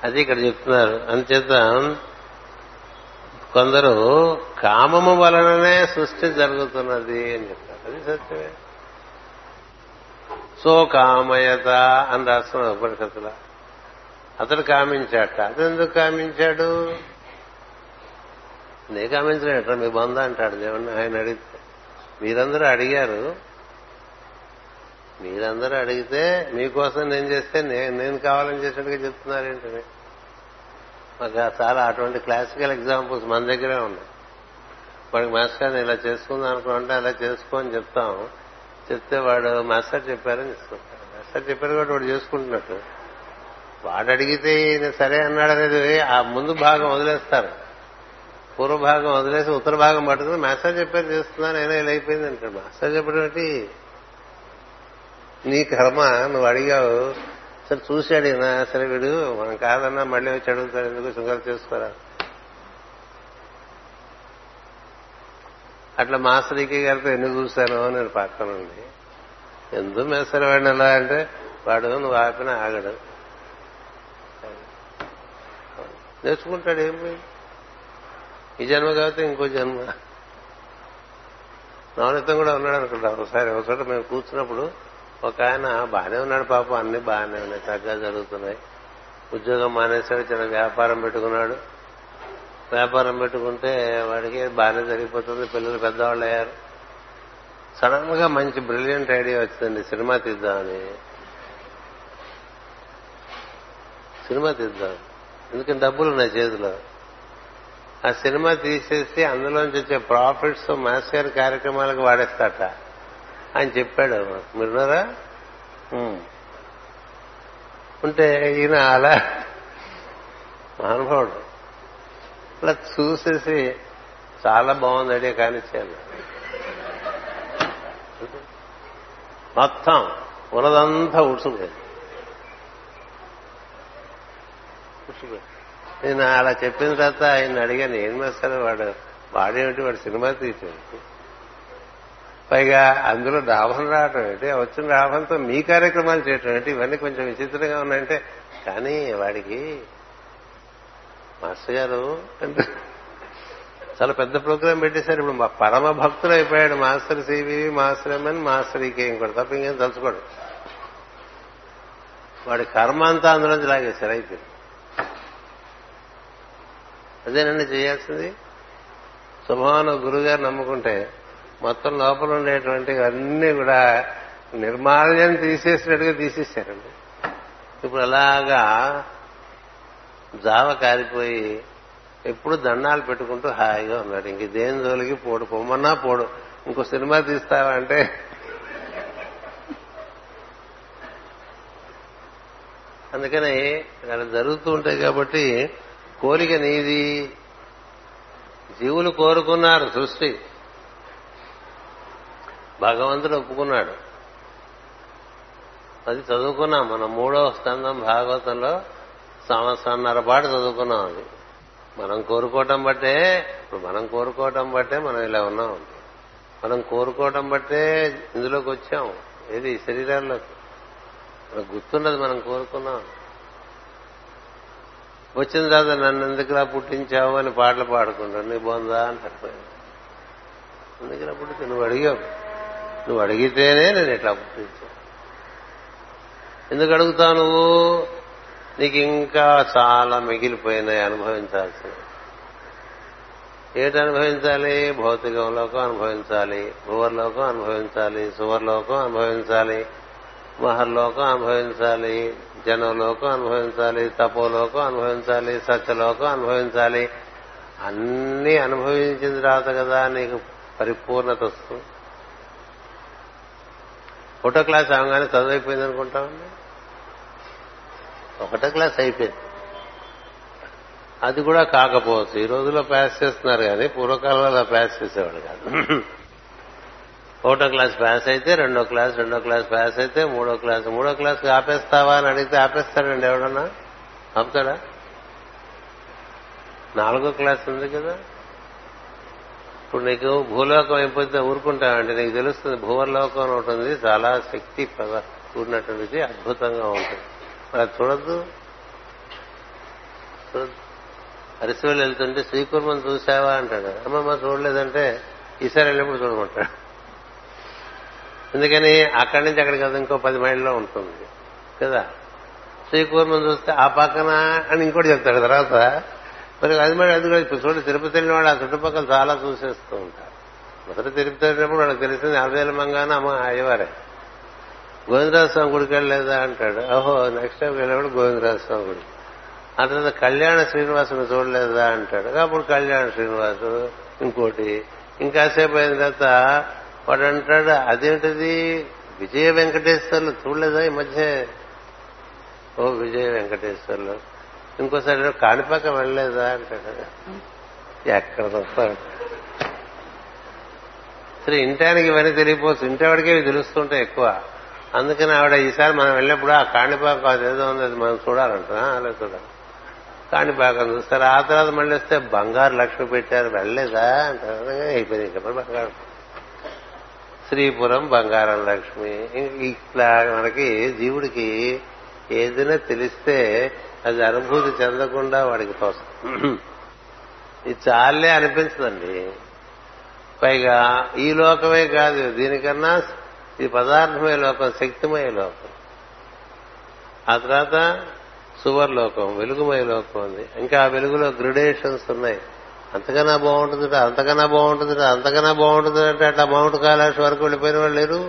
అది ఇక్కడ చెప్తున్నారు. అందుచేత కొందరు కామము వలననే సృష్టి జరుగుతున్నది అని చెప్తారు. అది సత్యమే. సో కామయత అని రాస్తున్నారు ఉపనిషత్తుల. అతడు కామించాట అతను ఎందుకు కామించాడు? నే కామించలేట మీ బంధ అంటాడు. దేవుణ్ణి ఆయన అడిగితే మీరందరూ అడిగారు. మీరందరూ అడిగితే మీకోసం నేను చేస్తే నేను నేను కావాలని చేసినట్టుగా చెప్తున్నారేంటని మాకు చాలా అటువంటి క్లాసికల్ ఎగ్జాంపుల్స్ మన దగ్గరే ఉన్నాయి. వాడికి మాస్టర్ ఇలా చేసుకుందాం అనుకుంటే అలా చేసుకో అని చెప్తాం. చెప్తే వాడు మాస్టర్ చెప్పారని చేసుకుంటాడు మాస్టర్ చెప్పారు కాబట్టి వాడు చేసుకుంటున్నట్టు. వాడు అడిగితే ఈయన సరే అన్నాడు అనేది ఆ ముందు భాగం వదిలేస్తారు. పూర్వ భాగం వదిలేసి ఉత్తర భాగం పట్టుకుని మాస్టర్ చెప్పేది చేస్తున్నాను అయినా ఇలా అయిపోయింది అంటాడు. మాస్టర్ చెప్పడం నీ కర్మ నువ్వు అడిగావు సరే చూసి అడిగినా సరే వీడు మనం కాదన్నా మళ్ళీ వచ్చి అడుగుతాడు ఎందుకు శృంగారు చేసుకోరా? అట్లా మాస్టర్కి గారితో ఎన్ని చూశాను నేను పక్కన ఎందుకు మేస్తారు వాడిని ఎలా అంటే వాడు నువ్వు ఆపిన ఆగడు. నేర్చుకుంటాడు ఏమి ఈ జన్మ కాకపోతే ఇంకో జన్మ. నవనీతం కూడా ఉన్నాడు అనుకుంటా. ఒకసారి ఒకసారి మేము కూర్చున్నప్పుడు ఒక ఆయన బాగానే ఉన్నాడు పాపం అన్ని బాగానే ఉన్నాయి చక్కగా జరుగుతున్నాయి. ఉద్యోగం మానేశాడు చిన్న వ్యాపారం పెట్టుకున్నాడు. వ్యాపారం పెట్టుకుంటే వాడికి బాగానే జరిగిపోతుంది పిల్లలు పెద్దవాళ్ళు అయ్యారు. సడన్గా మంచి బ్రిలియంట్ ఐడియా వచ్చిందండి సినిమా తీద్దామని. సినిమా తీద్దాం. ఎందుకంటే డబ్బులు ఉన్నాయి చేతిలో? ఆ సినిమా తీసేసి అందులోంచి వచ్చే ప్రాఫిట్స్ మాస్టర్ గారి కార్యక్రమాలకు వాడేస్తాట ఆయన చెప్పాడు. మీరున్నారా. ఉంటే ఈయన అలా మహానుభావుడు. అలా చూసేసి చాలా బాగుంది ఐడియా కానిచ్చాను మొత్తం ఉన్నదంతా ఉడుచుకుపోయింది ఉడుచుకుపోయింది నేను అలా చెప్పిన తర్వాత ఆయన అడిగాను ఏం వేస్తాడు వాడు? వాడేమిటి? వాడు సినిమా తీసేది పైగా అందులో లాభం రావటం ఏంటి? వచ్చిన లాభంతో మీ కార్యక్రమాలు చేయటం ఏంటి? ఇవన్నీ కొంచెం విచిత్రంగా ఉన్నాయంటే కానీ వాడికి మాస్టర్ గారు చాలా పెద్ద ప్రోగ్రాం పెట్టేశారు. ఇప్పుడు మా పరమ భక్తులు అయిపోయాడు. Master CV master MN master EK ఇంకోటి తప్ప ఇంకేం తలుచుకోడు. వాడి కర్మ అంతా అందులోంచి లాగేశారు అయిపోయింది. అదేనండి చేయాల్సింది? శుభమాన గురుగారు నమ్ముకుంటే మొత్తం లోపల ఉండేటువంటి అన్ని కూడా నిర్మాల్యం తీసేసినట్టుగా తీసేశారండి. ఇప్పుడు అలాగా జావ కారిపోయి ఎప్పుడు దండాలు పెట్టుకుంటూ హాయిగా ఉన్నాడు. ఇంక దేని జోలికి పోడు పొమ్మన్నా పోడు. ఇంకో సినిమా తీస్తావా అంటే? అందుకని అక్కడ జరుగుతూ ఉంటాయి కాబట్టి కోరిక నీది. జీవులు కోరుకున్నారు సృష్టి. భగవంతుడు ఒప్పుకున్నాడు. అది చదువుకున్నాం. మనం మూడవ స్కందం భాగవతంలో సంవత్సరంన్నర పాటు చదువుకున్నాం అది. మనం కోరుకోవటం బట్టే ఇప్పుడు మనం కోరుకోవటం బట్టే మనం ఇలా ఉన్నాం. మనం కోరుకోవటం బట్టే ఇందులోకి వచ్చాం. ఏది? ఈ శరీరాల్లోకి గుర్తున్నది మనం కోరుకున్నాం. వచ్చిన తర్వాత నన్ను ఎందుకులా పుట్టించావు అని పాటలు పాడుకుంటాను నీ బొందా అంటారు. ఎందుకులా పుట్టించి నువ్వు అడిగావు. నువ్వు అడిగితేనే నేను ఇట్లా పుట్టించాను ఎందుకు అడుగుతావు నువ్వు? నీకు ఇంకా చాలా మిగిలిపోయినాయి అనుభవించాల్సిన ఏటి అనుభవించాలి? భౌతికంలోకం అనుభవించాలి భూవర్లోకం అనుభవించాలి సువర్లోకం అనుభవించాలి మహర్లోకం అనుభవించాలి. జనలోకం అనుభవించాలి తపోలోకం అనుభవించాలి సత్యలోకం అనుభవించాలి. అన్నీ అనుభవించిన తర్వాత కదా నీకు పరిపూర్ణత వస్తుంది. ఒకటో క్లాస్ అవగానే చదువైపోయింది అనుకుంటామండి ఒకటో క్లాస్ అయిపోయింది. అది కూడా కాకపోవచ్చు. ఈ రోజుల్లో ప్యాస్ చేస్తున్నారు కానీ పూర్వకాలంలో అలా చేసేవాడు కాదు. ఒకటో క్లాస్ పాస్ అయితే రెండో క్లాస్ రెండో క్లాస్ పాస్ అయితే మూడో క్లాస్ మూడో క్లాస్ ఆపేస్తావా అని అడిగితే ఆపేస్తాడండి ఎవడన్నా? ఆపుతాడా? నాలుగో క్లాస్ ఉంది కదా. ఇప్పుడు నీకు భూలోకం అయిపోతే ఊరుకుంటావంటే నీకు తెలుస్తుంది భూవర్లోకం అని ఒకటి ఉంది. చాలా శక్తి కూడినటువంటిది అద్భుతంగా ఉంటుంది. అలా అది చూడద్దు. చూడద్దు. వెళ్తుంటే శ్రీకుర్మని చూసావా అంటాడు. అమ్మమ్మ చూడలేదంటే ఈసారి వెళ్ళినప్పుడు చూడమంటాడు. ఎందుకని అక్కడి నుంచి అక్కడికి కదా ఇంకో పది మైళ్ళలో ఉంటుంది. కదా? శ్రీకూర్మం చూస్తే ఆ పక్కన అని ఇంకోటి చెప్తాడు తర్వాత. మరి అది మరి అది కూడా ఇప్పుడు చూడు తిరుపతి వెళ్ళిన వాళ్ళు ఆ చుట్టుపక్కల చాలా చూసేస్తూ ఉంటారు మొదట తిరుపతి వెళ్ళినప్పుడు వాళ్ళకి తెలిసింది అరవేల మంగాన అమ్మ అయ్యవారే. గోవిందరాజ స్వామి గుడికి వెళ్ళలేదా అంటాడు. ఓహో నెక్స్ట్ టైం వెళ్ళినప్పుడు గోవిందరాజ స్వామి గుడి ఆ తర్వాత కళ్యాణ శ్రీనివాసుని చూడలేదా అంటాడు. అప్పుడు కళ్యాణ శ్రీనివాసు ఇంకోటి. ఇంకాసేపు అయిన తర్వాత వాడు అంటాడు అదేంటిది? విజయ వెంకటేశ్వర్లు చూడలేదా ఈ మధ్య? ఓ విజయ వెంకటేశ్వర్లు. ఇంకోసారి కాణిపాక వెళ్ళలేదా? అంటాడు. ఎక్కడ సరే ఇంటానికి ఇవన్నీ తెలియపోవచ్చు ఇంటవాడికే ఇవి తెలుస్తుంటాయి ఎక్కువ. అందుకని ఆవిడ ఈసారి మనం వెళ్ళినప్పుడు ఆ కాణిపాకం అదేదో ఉంది అది మనం చూడాలంటున్నా అలా చూడాలి. కాణిపాకం చూస్తారు. ఆ తర్వాత మళ్ళీ వస్తే బంగారు లక్ష్మి పెట్టారు. వెళ్ళలేదా? అంటారు. అయిపోయింది ఇంకా శ్రీపురం బంగారం లక్ష్మి. ఇట్లా మనకి జీవుడికి ఏదైనా తెలిస్తే అది అనుభూతి చెందకుండా వాడికి తోస్తుంది ఇది చాలే అనిపించదండి. పైగా ఈ లోకమే కాదు దీనికన్నా ఇది పదార్థమయ లోకం శక్తిమయ లోకం. ఆ తర్వాత సువర్లోకం వెలుగుమయ లోకం ఉంది. ఇంకా ఆ వెలుగులో గ్రిడేషన్స్ ఉన్నాయి. అంతకన్నా బాగుంటుంది అంతకన్నా బాగుంటుంది అంతకన్నా బాగుంటుంది అంటే అట్లా మౌంట్ కైలాష్ వరకు వెళ్ళిపోయిన వాళ్ళు లేరు.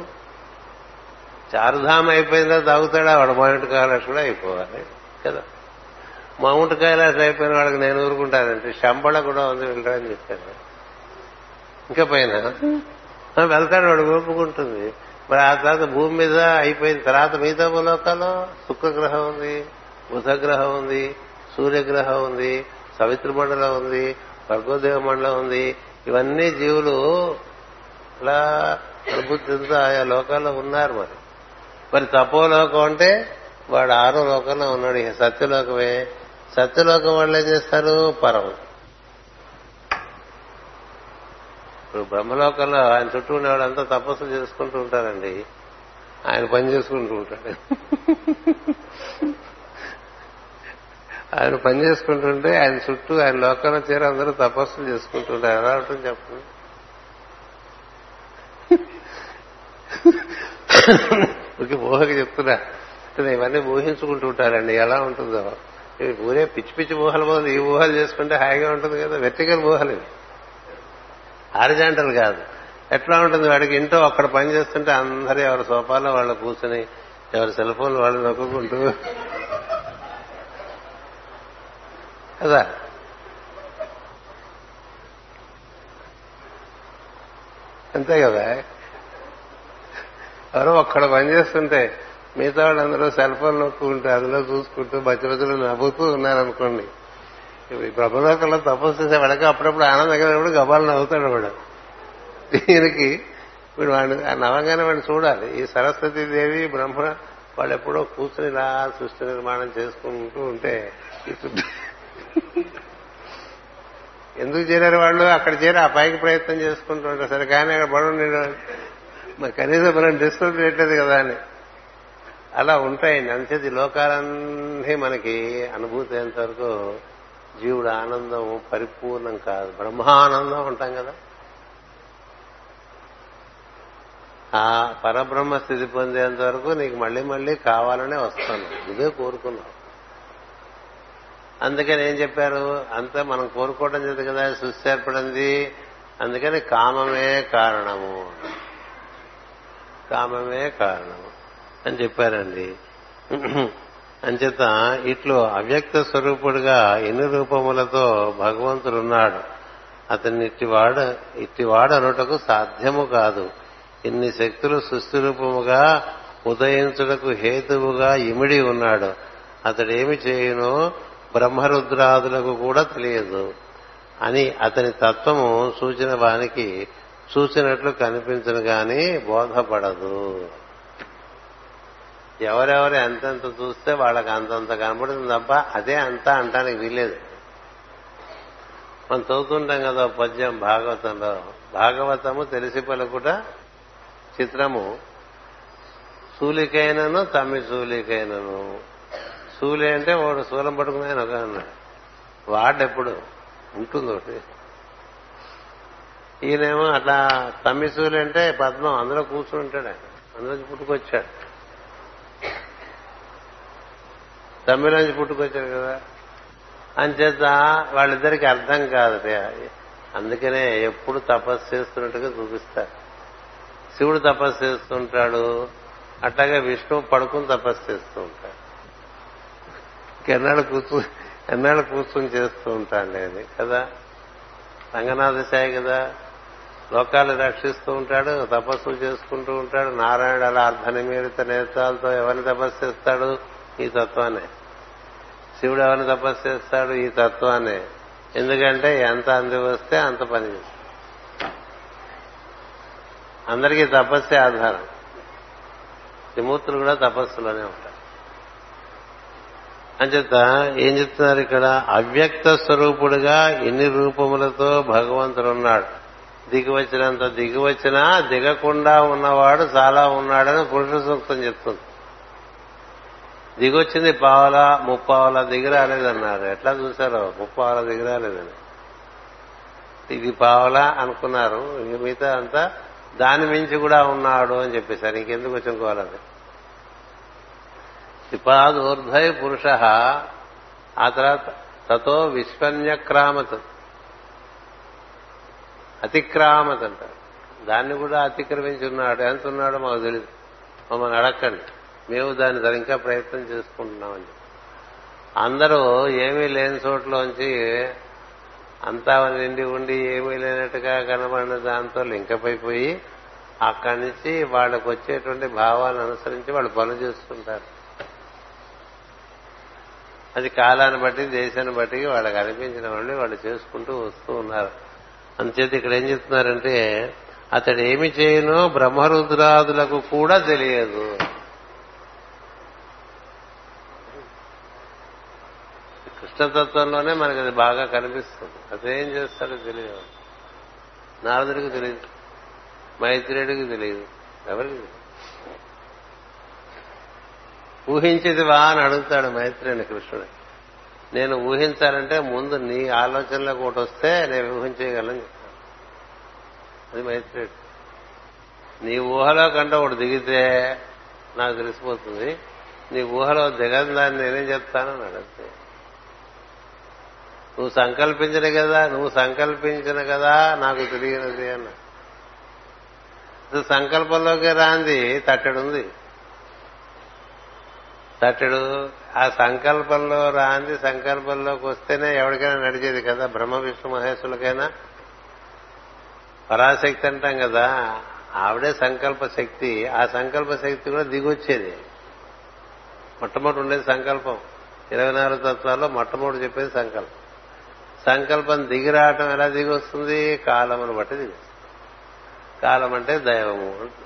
చారుధామ అయిపోయిందా తాగుతాడా వాడు? మౌంట్ కైలాష్ కూడా అయిపోవాలి కదా. మౌంట్ కైలాష్ అయిపోయిన వాడికి నేను ఊరుకుంటానంటే శంబళ కూడా ఉంది వెళ్ళరని చెప్పాను ఇంకా పైన వెళ్తాడు వాడు ఒప్పుకుంటుంది మరి ఆ తర్వాత భూమి మీద అయిపోయిన తర్వాత మిగతా లోకాల్లో శుక్రగ్రహం ఉంది బుధగ్రహం ఉంది సూర్యగ్రహం ఉంది సవిత్ర మండలం ఉంది వర్గోదేవ మండలం ఉంది. ఇవన్నీ జీవులు అలా అనుభూతి చెందుతూ ఆయా లోకాల్లో ఉన్నారు మరి. మరి తపోలోకం అంటే వాడు ఆరో లోకంలో ఉన్నాడు. ఇక సత్యలోకమే. సత్యలోకం వాళ్ళు ఏం చేస్తారు? పరం ఇప్పుడు బ్రహ్మలోకంలో ఆయన చుట్టూ ఉండేవాళ్ళంతా తపస్సు చేసుకుంటూ ఉంటారండి. ఆయన పని చేసుకుంటూ ఉంటాడు. ఆయన పని చేసుకుంటుంటే ఆయన చుట్టూ ఆయన లోకంలో చేరి అందరూ తపస్సులు చేసుకుంటుంటారు ఎలా ఉంటుంది చెప్పండి? ఊరికి ఊహకి చెప్తున్నా. అంటే ఇవన్నీ ఊహించుకుంటూ ఉంటారండి. ఎలా ఉంటుందో. ఇవి ఊరే పిచ్చి పిచ్చి ఊహలు పోదు ఈ ఊహలు చేసుకుంటే హాయిగా ఉంటుంది కదా. వెర్టికల్ ఊహలు ఇవి. హారిజాంటల్ కాదు. ఎట్లా ఉంటుంది? వాడికి ఇంట్లో అక్కడ పని చేస్తుంటే అందరూ ఎవరి సోఫాలో వాళ్ళు కూర్చుని ఎవరి సెల్ ఫోన్ వాళ్ళు నొక్కుంటూ కదా? అంతే కదా? ఎవరో ఒక్కడ పని చేస్తుంటే మిగతా వాళ్ళందరూ సెల్ ఫోన్ నొక్కుంటూ అందులో చూసుకుంటూ మధ్య మధ్యలో నవ్వుతూ ఉన్నారనుకోండి. ఈ ప్రభులోకంలో తపస్సు చేసే వాడికి అప్పుడప్పుడు ఆనందం కలిగినప్పుడు గబాలు నవ్వుతాడు వాడు. దీనికి వీడు వాడిని ఆ వాడిని చూడాలి. ఈ సరస్వతి దేవి బ్రహ్మ వాళ్ళు ఎప్పుడో కూర్చుని ఇలా సృష్టి నిర్మాణం చేసుకుంటూ ఉంటే ఈ చుట్టూ ఎందుకు చేరారు వాళ్ళు? అక్కడ చేరి ఆ పైకి ప్రయత్నం చేసుకుంటూ ఉంటారు సరే కానీ అక్కడ పడి మరి కనీసం మనం డిస్టర్బ్ చేయట్లేదు కదా అని. అలా ఉంటాయండి. అంతేది లోకాలన్నీ మనకి అనుభూతి అయ్యేంత వరకు జీవుడు ఆనందం పరిపూర్ణం కాదు. బ్రహ్మానందం ఉంటాం కదా. ఆ పరబ్రహ్మ స్థితి పొందేంత వరకు నీకు మళ్ళీ మళ్ళీ కావాలనే వస్తాను. ఇదే కోరుకున్నావు అందుకని ఏం చెప్పారు? అంతా మనం కోరుకోవడం చేత కదా సృష్టి ఏర్పడింది. అందుకని కామమే కారణము. కామమే కారణము అని చెప్పారండి. అంచేత ఇట్లు అవ్యక్త స్వరూపుడుగా ఎన్ని రూపములతో భగవంతుడున్నాడు. అతన్ని ఇట్టివాడు ఇట్టివాడు అనుటకు సాధ్యము కాదు. ఇన్ని శక్తులు సృష్టి రూపముగా ఉదయించుటకు హేతువుగా ఇమిడి ఉన్నాడు. అతడేమి చేయునో బ్రహ్మరుద్రాదులకు కూడా తెలియదు అని అతని తత్వము సూచన వానికి చూసినట్లు కనిపించను గాని బోధపడదు. ఎవరెవరు ఎంతెంత చూస్తే వాళ్ళకి అంతంత కనపడుతుంది తప్ప అదే అంతా అంటానికి వీల్లేదు. మనం చదువుతుంటాం కదా పద్యం భాగవతంలో. భాగవతము తెలిసి పలుకుట చిత్రము. సూలికైనను తమ్మి సూలికైనను. సూలి అంటే వాడు శూలం పట్టుకుని ఆయన ఒక అన్నాడు. వాడెప్పుడు? ఉంటుంది ఒకటి. ఈయనేమో అట్లా తమ్మి అంటే పద్మం అందులో కూర్చుని ఉంటాడు ఆయన. అందులోంచి పుట్టుకొచ్చాడు. తమ్మిలోంచి పుట్టుకొచ్చాడు కదా. అంచేత వాళ్ళిద్దరికి అర్థం కాదు అందుకనే ఎప్పుడు తపస్సు చేస్తున్నట్టుగా చూపిస్తారు. శివుడు తపస్సు చేస్తుంటాడు. అట్లాగే విష్ణువు పడుకుని తపస్సు చేస్తూ ఉంటాడు. ఎన్నాళ్ళు కూర్చుని ఎన్నాళ్ళు కూర్చుని చేస్తూ ఉంటాడు అది కదా? రంగనాథ సాయి కదా? లోకాలు రక్షిస్తూ ఉంటాడు తపస్సులు చేసుకుంటూ ఉంటాడు నారాయణుడు అలా అర్ధనిమీడిత నేత్రాలతో ఎవరిని తపస్సు చేస్తాడు? ఈ తత్వాన్ని. శివుడు ఎవరిని తపస్సు చేస్తాడు? ఈ తత్వాన్ని. ఎందుకంటే ఎంత అంది వస్తే అంత పని చేస్తాడు. అందరికీ తపస్సే ఆధారం. త్రిమూర్తులు కూడా తపస్సులోనే ఉంటారు. అంచేత ఏం చెప్తున్నారు ఇక్కడ? అవ్యక్త స్వరూపుడుగా ఎన్ని రూపములతో భగవంతుడు ఉన్నాడు దిగివచ్చినంత దిగివచ్చినా దిగకుండా ఉన్నవాడు చాలా ఉన్నాడని పురుష సూక్తం చెప్తుంది. దిగొచ్చింది పావల ముప్పావల దిగిరాలేదన్నారు ఎట్లా చూసారో ముప్పావల దిగిరాలేదని ఇది పావల అనుకున్నారు. ఇంక మిగతా అంతా దాని మించి కూడా ఉన్నాడు అని చెప్పేశారు. ఇంకెందుకు వచ్చుకోవాలని త్రిపాదోర్ధయ పురుష. ఆ తర్వాత తతో విశ్వన్యక్రామత్ అతిక్రామత్ అంటారు. దాన్ని కూడా అతిక్రమించి ఉన్నాడు. ఎంత ఉన్నాడో మాకు తెలియదు మమ్మల్ని అడగండి మేము దాని ఇంకా ప్రయత్నం చేసుకుంటున్నామని అందరూ ఏమీ లేని చోట్లోంచి అంతా నిండి ఉండి ఏమీ లేనట్టుగా కనబడిన దాంతో లింకపైపోయి అక్కడి నుంచి వాళ్ళకు వచ్చేటువంటి భావాలను అనుసరించి వాళ్ళు పనులు చేస్తుంటారు. అది కాలాన్ని బట్టి దేశాన్ని బట్టి వాళ్ళకి అనిపించిన వాళ్ళు వాళ్ళు చేసుకుంటూ వస్తూ ఉన్నారు. అందుచేత ఇక్కడ ఏం చెప్తున్నారంటే అతడు ఏమి చేయనో బ్రహ్మరుద్రాదులకు కూడా తెలియదు. కృష్ణతత్వంలోనే మనకి అది బాగా కనిపిస్తుంది. అదేం చేస్తాడో తెలియదు. నారదుడికి తెలియదు. మైత్రేయుడికి తెలియదు. ఎవరికి తెలియదు? ఊహించేది వా అని అడుగుతాడు మైత్రేయుని కృష్ణుడు. నేను ఊహించాలంటే ముందు నీ ఆలోచనలోకి ఒకటి వస్తే నేను ఊహించేయగలను చెప్తాను అది మైత్రేయుడు. నీ ఊహలో కంటే ఒకటి దిగితే నాకు తెలిసిపోతుంది. నీ ఊహలో దిగని దాన్ని నేనేం చెప్తానని అడిగితే నువ్వు సంకల్పించిన కదా నువ్వు సంకల్పించిన కదా నాకు తెలియనిది అన్న సంకల్పంలోకి రాంది తట్టడుంది. తట్టడు ఆ సంకల్పంలో రాంది సంకల్పంలోకి వస్తేనే ఎవరికైనా నడిచేది కదా? బ్రహ్మ విష్ణు మహేశ్వరులకైనా? పరాశక్తి అంటాం కదా? ఆవిడే సంకల్ప శక్తి. ఆ సంకల్ప శక్తి కూడా దిగొచ్చేది. మొట్టమొదటి ఉండేది సంకల్పం. ఇరవై నాలుగు తత్వాల్లో మొట్టమొదటి చెప్పేది సంకల్పం. సంకల్పం దిగి రావటం ఎలా దిగి వస్తుంది కాలమును బట్టి దిగి కాలం అంటే దైవము.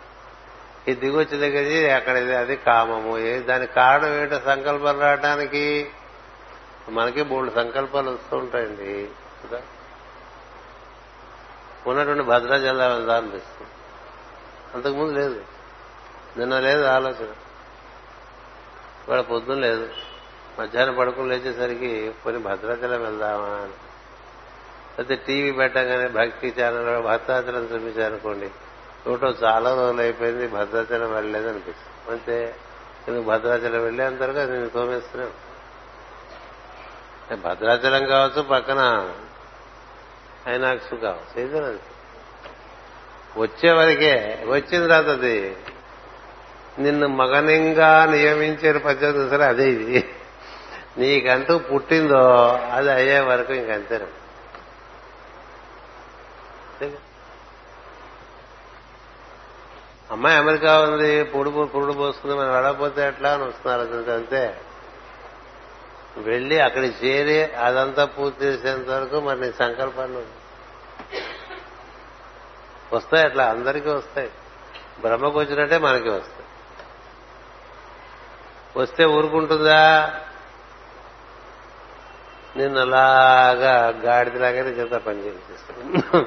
ఈ దిగొచ్చి దగ్గర అక్కడ అది కామము. ఏ దానికి కారణం ఏంటో సంకల్పం రావడానికి మనకి మూడు సంకల్పాలు వస్తూ ఉంటాయండి. కదా? ఉన్నటువంటి భద్రాచలం వెళ్దా అనిపిస్తుంది? అంతకుముందు లేదు. నిన్న లేదు ఆలోచన. ఇవాళ పొద్దున్న లేదు. మధ్యాహ్నం పడుకుని లేచేసరికి కొన్ని భద్రాచలం వెళ్దామా అని. అయితే టీవీ పెట్టగానే భక్తి ఛానల్ భద్రాచలం చూపించారనుకోండి. చూడటం చాలా రోజులు అయిపోయింది భద్రాచలం వెళ్ళలేదు అనిపిస్తుంది అంతే ఎందుకు భద్రాచలం వెళ్ళేంతవరకు అది నేను తోమేస్తూనే భద్రాచలం కావచ్చు పక్కన ఐనాక్స్ కావచ్చు ఏదైనా అది. వచ్చే వరకే వచ్చిన తర్వాత అది. నిన్ను మగనంగా నియమించిన పద్ధతి సరే అదే ఇది. నీకంటూ పుట్టిందో అది అయ్యే వరకు ఇంకంతేనా అమ్మాయి అమెరికా ఉంది పుడు పురుడు పోసుకుని మనం వెళ్ళకపోతే ఎట్లా అని వస్తున్నారు అంతే. వెళ్ళి అక్కడికి చేరి అదంతా పూర్తి చేసేంత వరకు మరి నీ సంకల్పాన్ని వస్తాయి అట్లా అందరికీ వస్తాయి. బ్రహ్మకు వచ్చినట్టే మనకి వస్తాయి. వస్తే ఊరుకుంటుందా? నిన్ను అలాగా గాడిదలాగానే చేత పని చేపిస్తుంది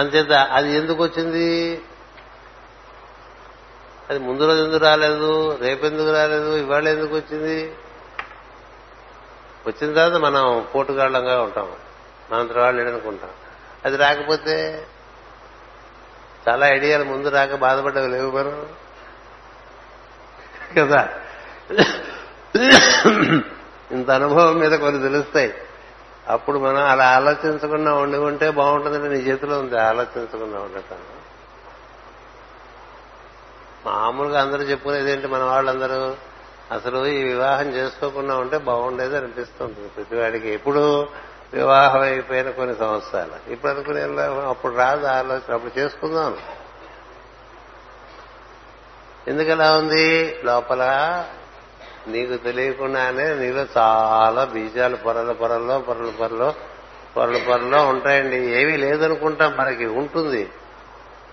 అంచేత అది ఎందుకు వచ్చింది? అది ముందు రోజు ఎందుకు రాలేదు? రేపెందుకు రాలేదు? ఇవాళ ఎందుకు వచ్చింది? వచ్చిన తర్వాత మనం పోటుగాళ్ళంగా ఉంటాం. మనంత వాళ్ళు అనుకుంటాం అది రాకపోతే చాలా ఐడియాలు ముందు రాక బాధపడ్డవి లేవు మనం కదా? ఇంత అనుభవం మీద కొన్ని తెలుస్తాయి. అప్పుడు మనం అలా ఆలోచించకుండా ఉండి ఉంటే బాగుంటుందంటే నీ చేతిలో ఉంది. ఆలోచించకుండా ఉండటం. మామూలుగా అందరూ చెప్పుకునేది ఏంటి? మన వాళ్ళందరూ అసలు ఈ వివాహం చేసుకోకుండా ఉంటే బాగుండేది అనిపిస్తుంది ప్రతివాడికి ఎప్పుడు వివాహం అయిపోయిన కొన్ని సంవత్సరాలు. ఇప్పుడు అనుకునే అప్పుడు రాదు ఆలోచన. అప్పుడు చేసుకుందాం. ఎందుకలా ఉంది? లోపల నీకు తెలియకుండానే నీలో చాలా బీజాలు పొరల పొరల్లో పొరల పొరలో పొరల పొరలో ఉంటాయండి. ఏమీ లేదనుకుంటాం మనకి ఉంటుంది.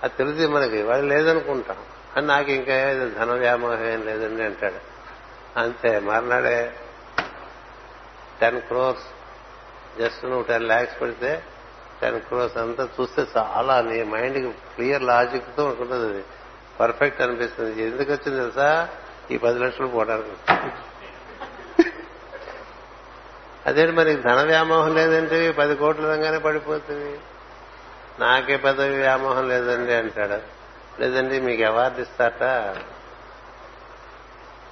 అది తెలిసి మనకి వాళ్ళు లేదనుకుంటాం. అని నాకు ఇంకా ధన వ్యామోహం ఏం లేదండి అంటాడు. అంతే మర్నాడే టెన్ క్రోర్స్ జస్ట్ నువ్వు టెన్ ల్యాక్స్ పెడితే టెన్ క్రోర్స్ అంతా చూస్తే చాలా నీ మైండ్కి క్లియర్ లాజిక్తో ఉంటుంది అది పర్ఫెక్ట్ అనిపిస్తుంది. ఎందుకు వచ్చింది తెలుసా? ఈ పది లక్షలు పోవడానికి అదే మరి ధన వ్యామోహం లేదంటే పది కోట్ల రంగానే పడిపోతుంది. నాకే పదవి వ్యామోహం లేదండి అంటాడు. లేదండి మీకు అవార్డు ఇస్తాట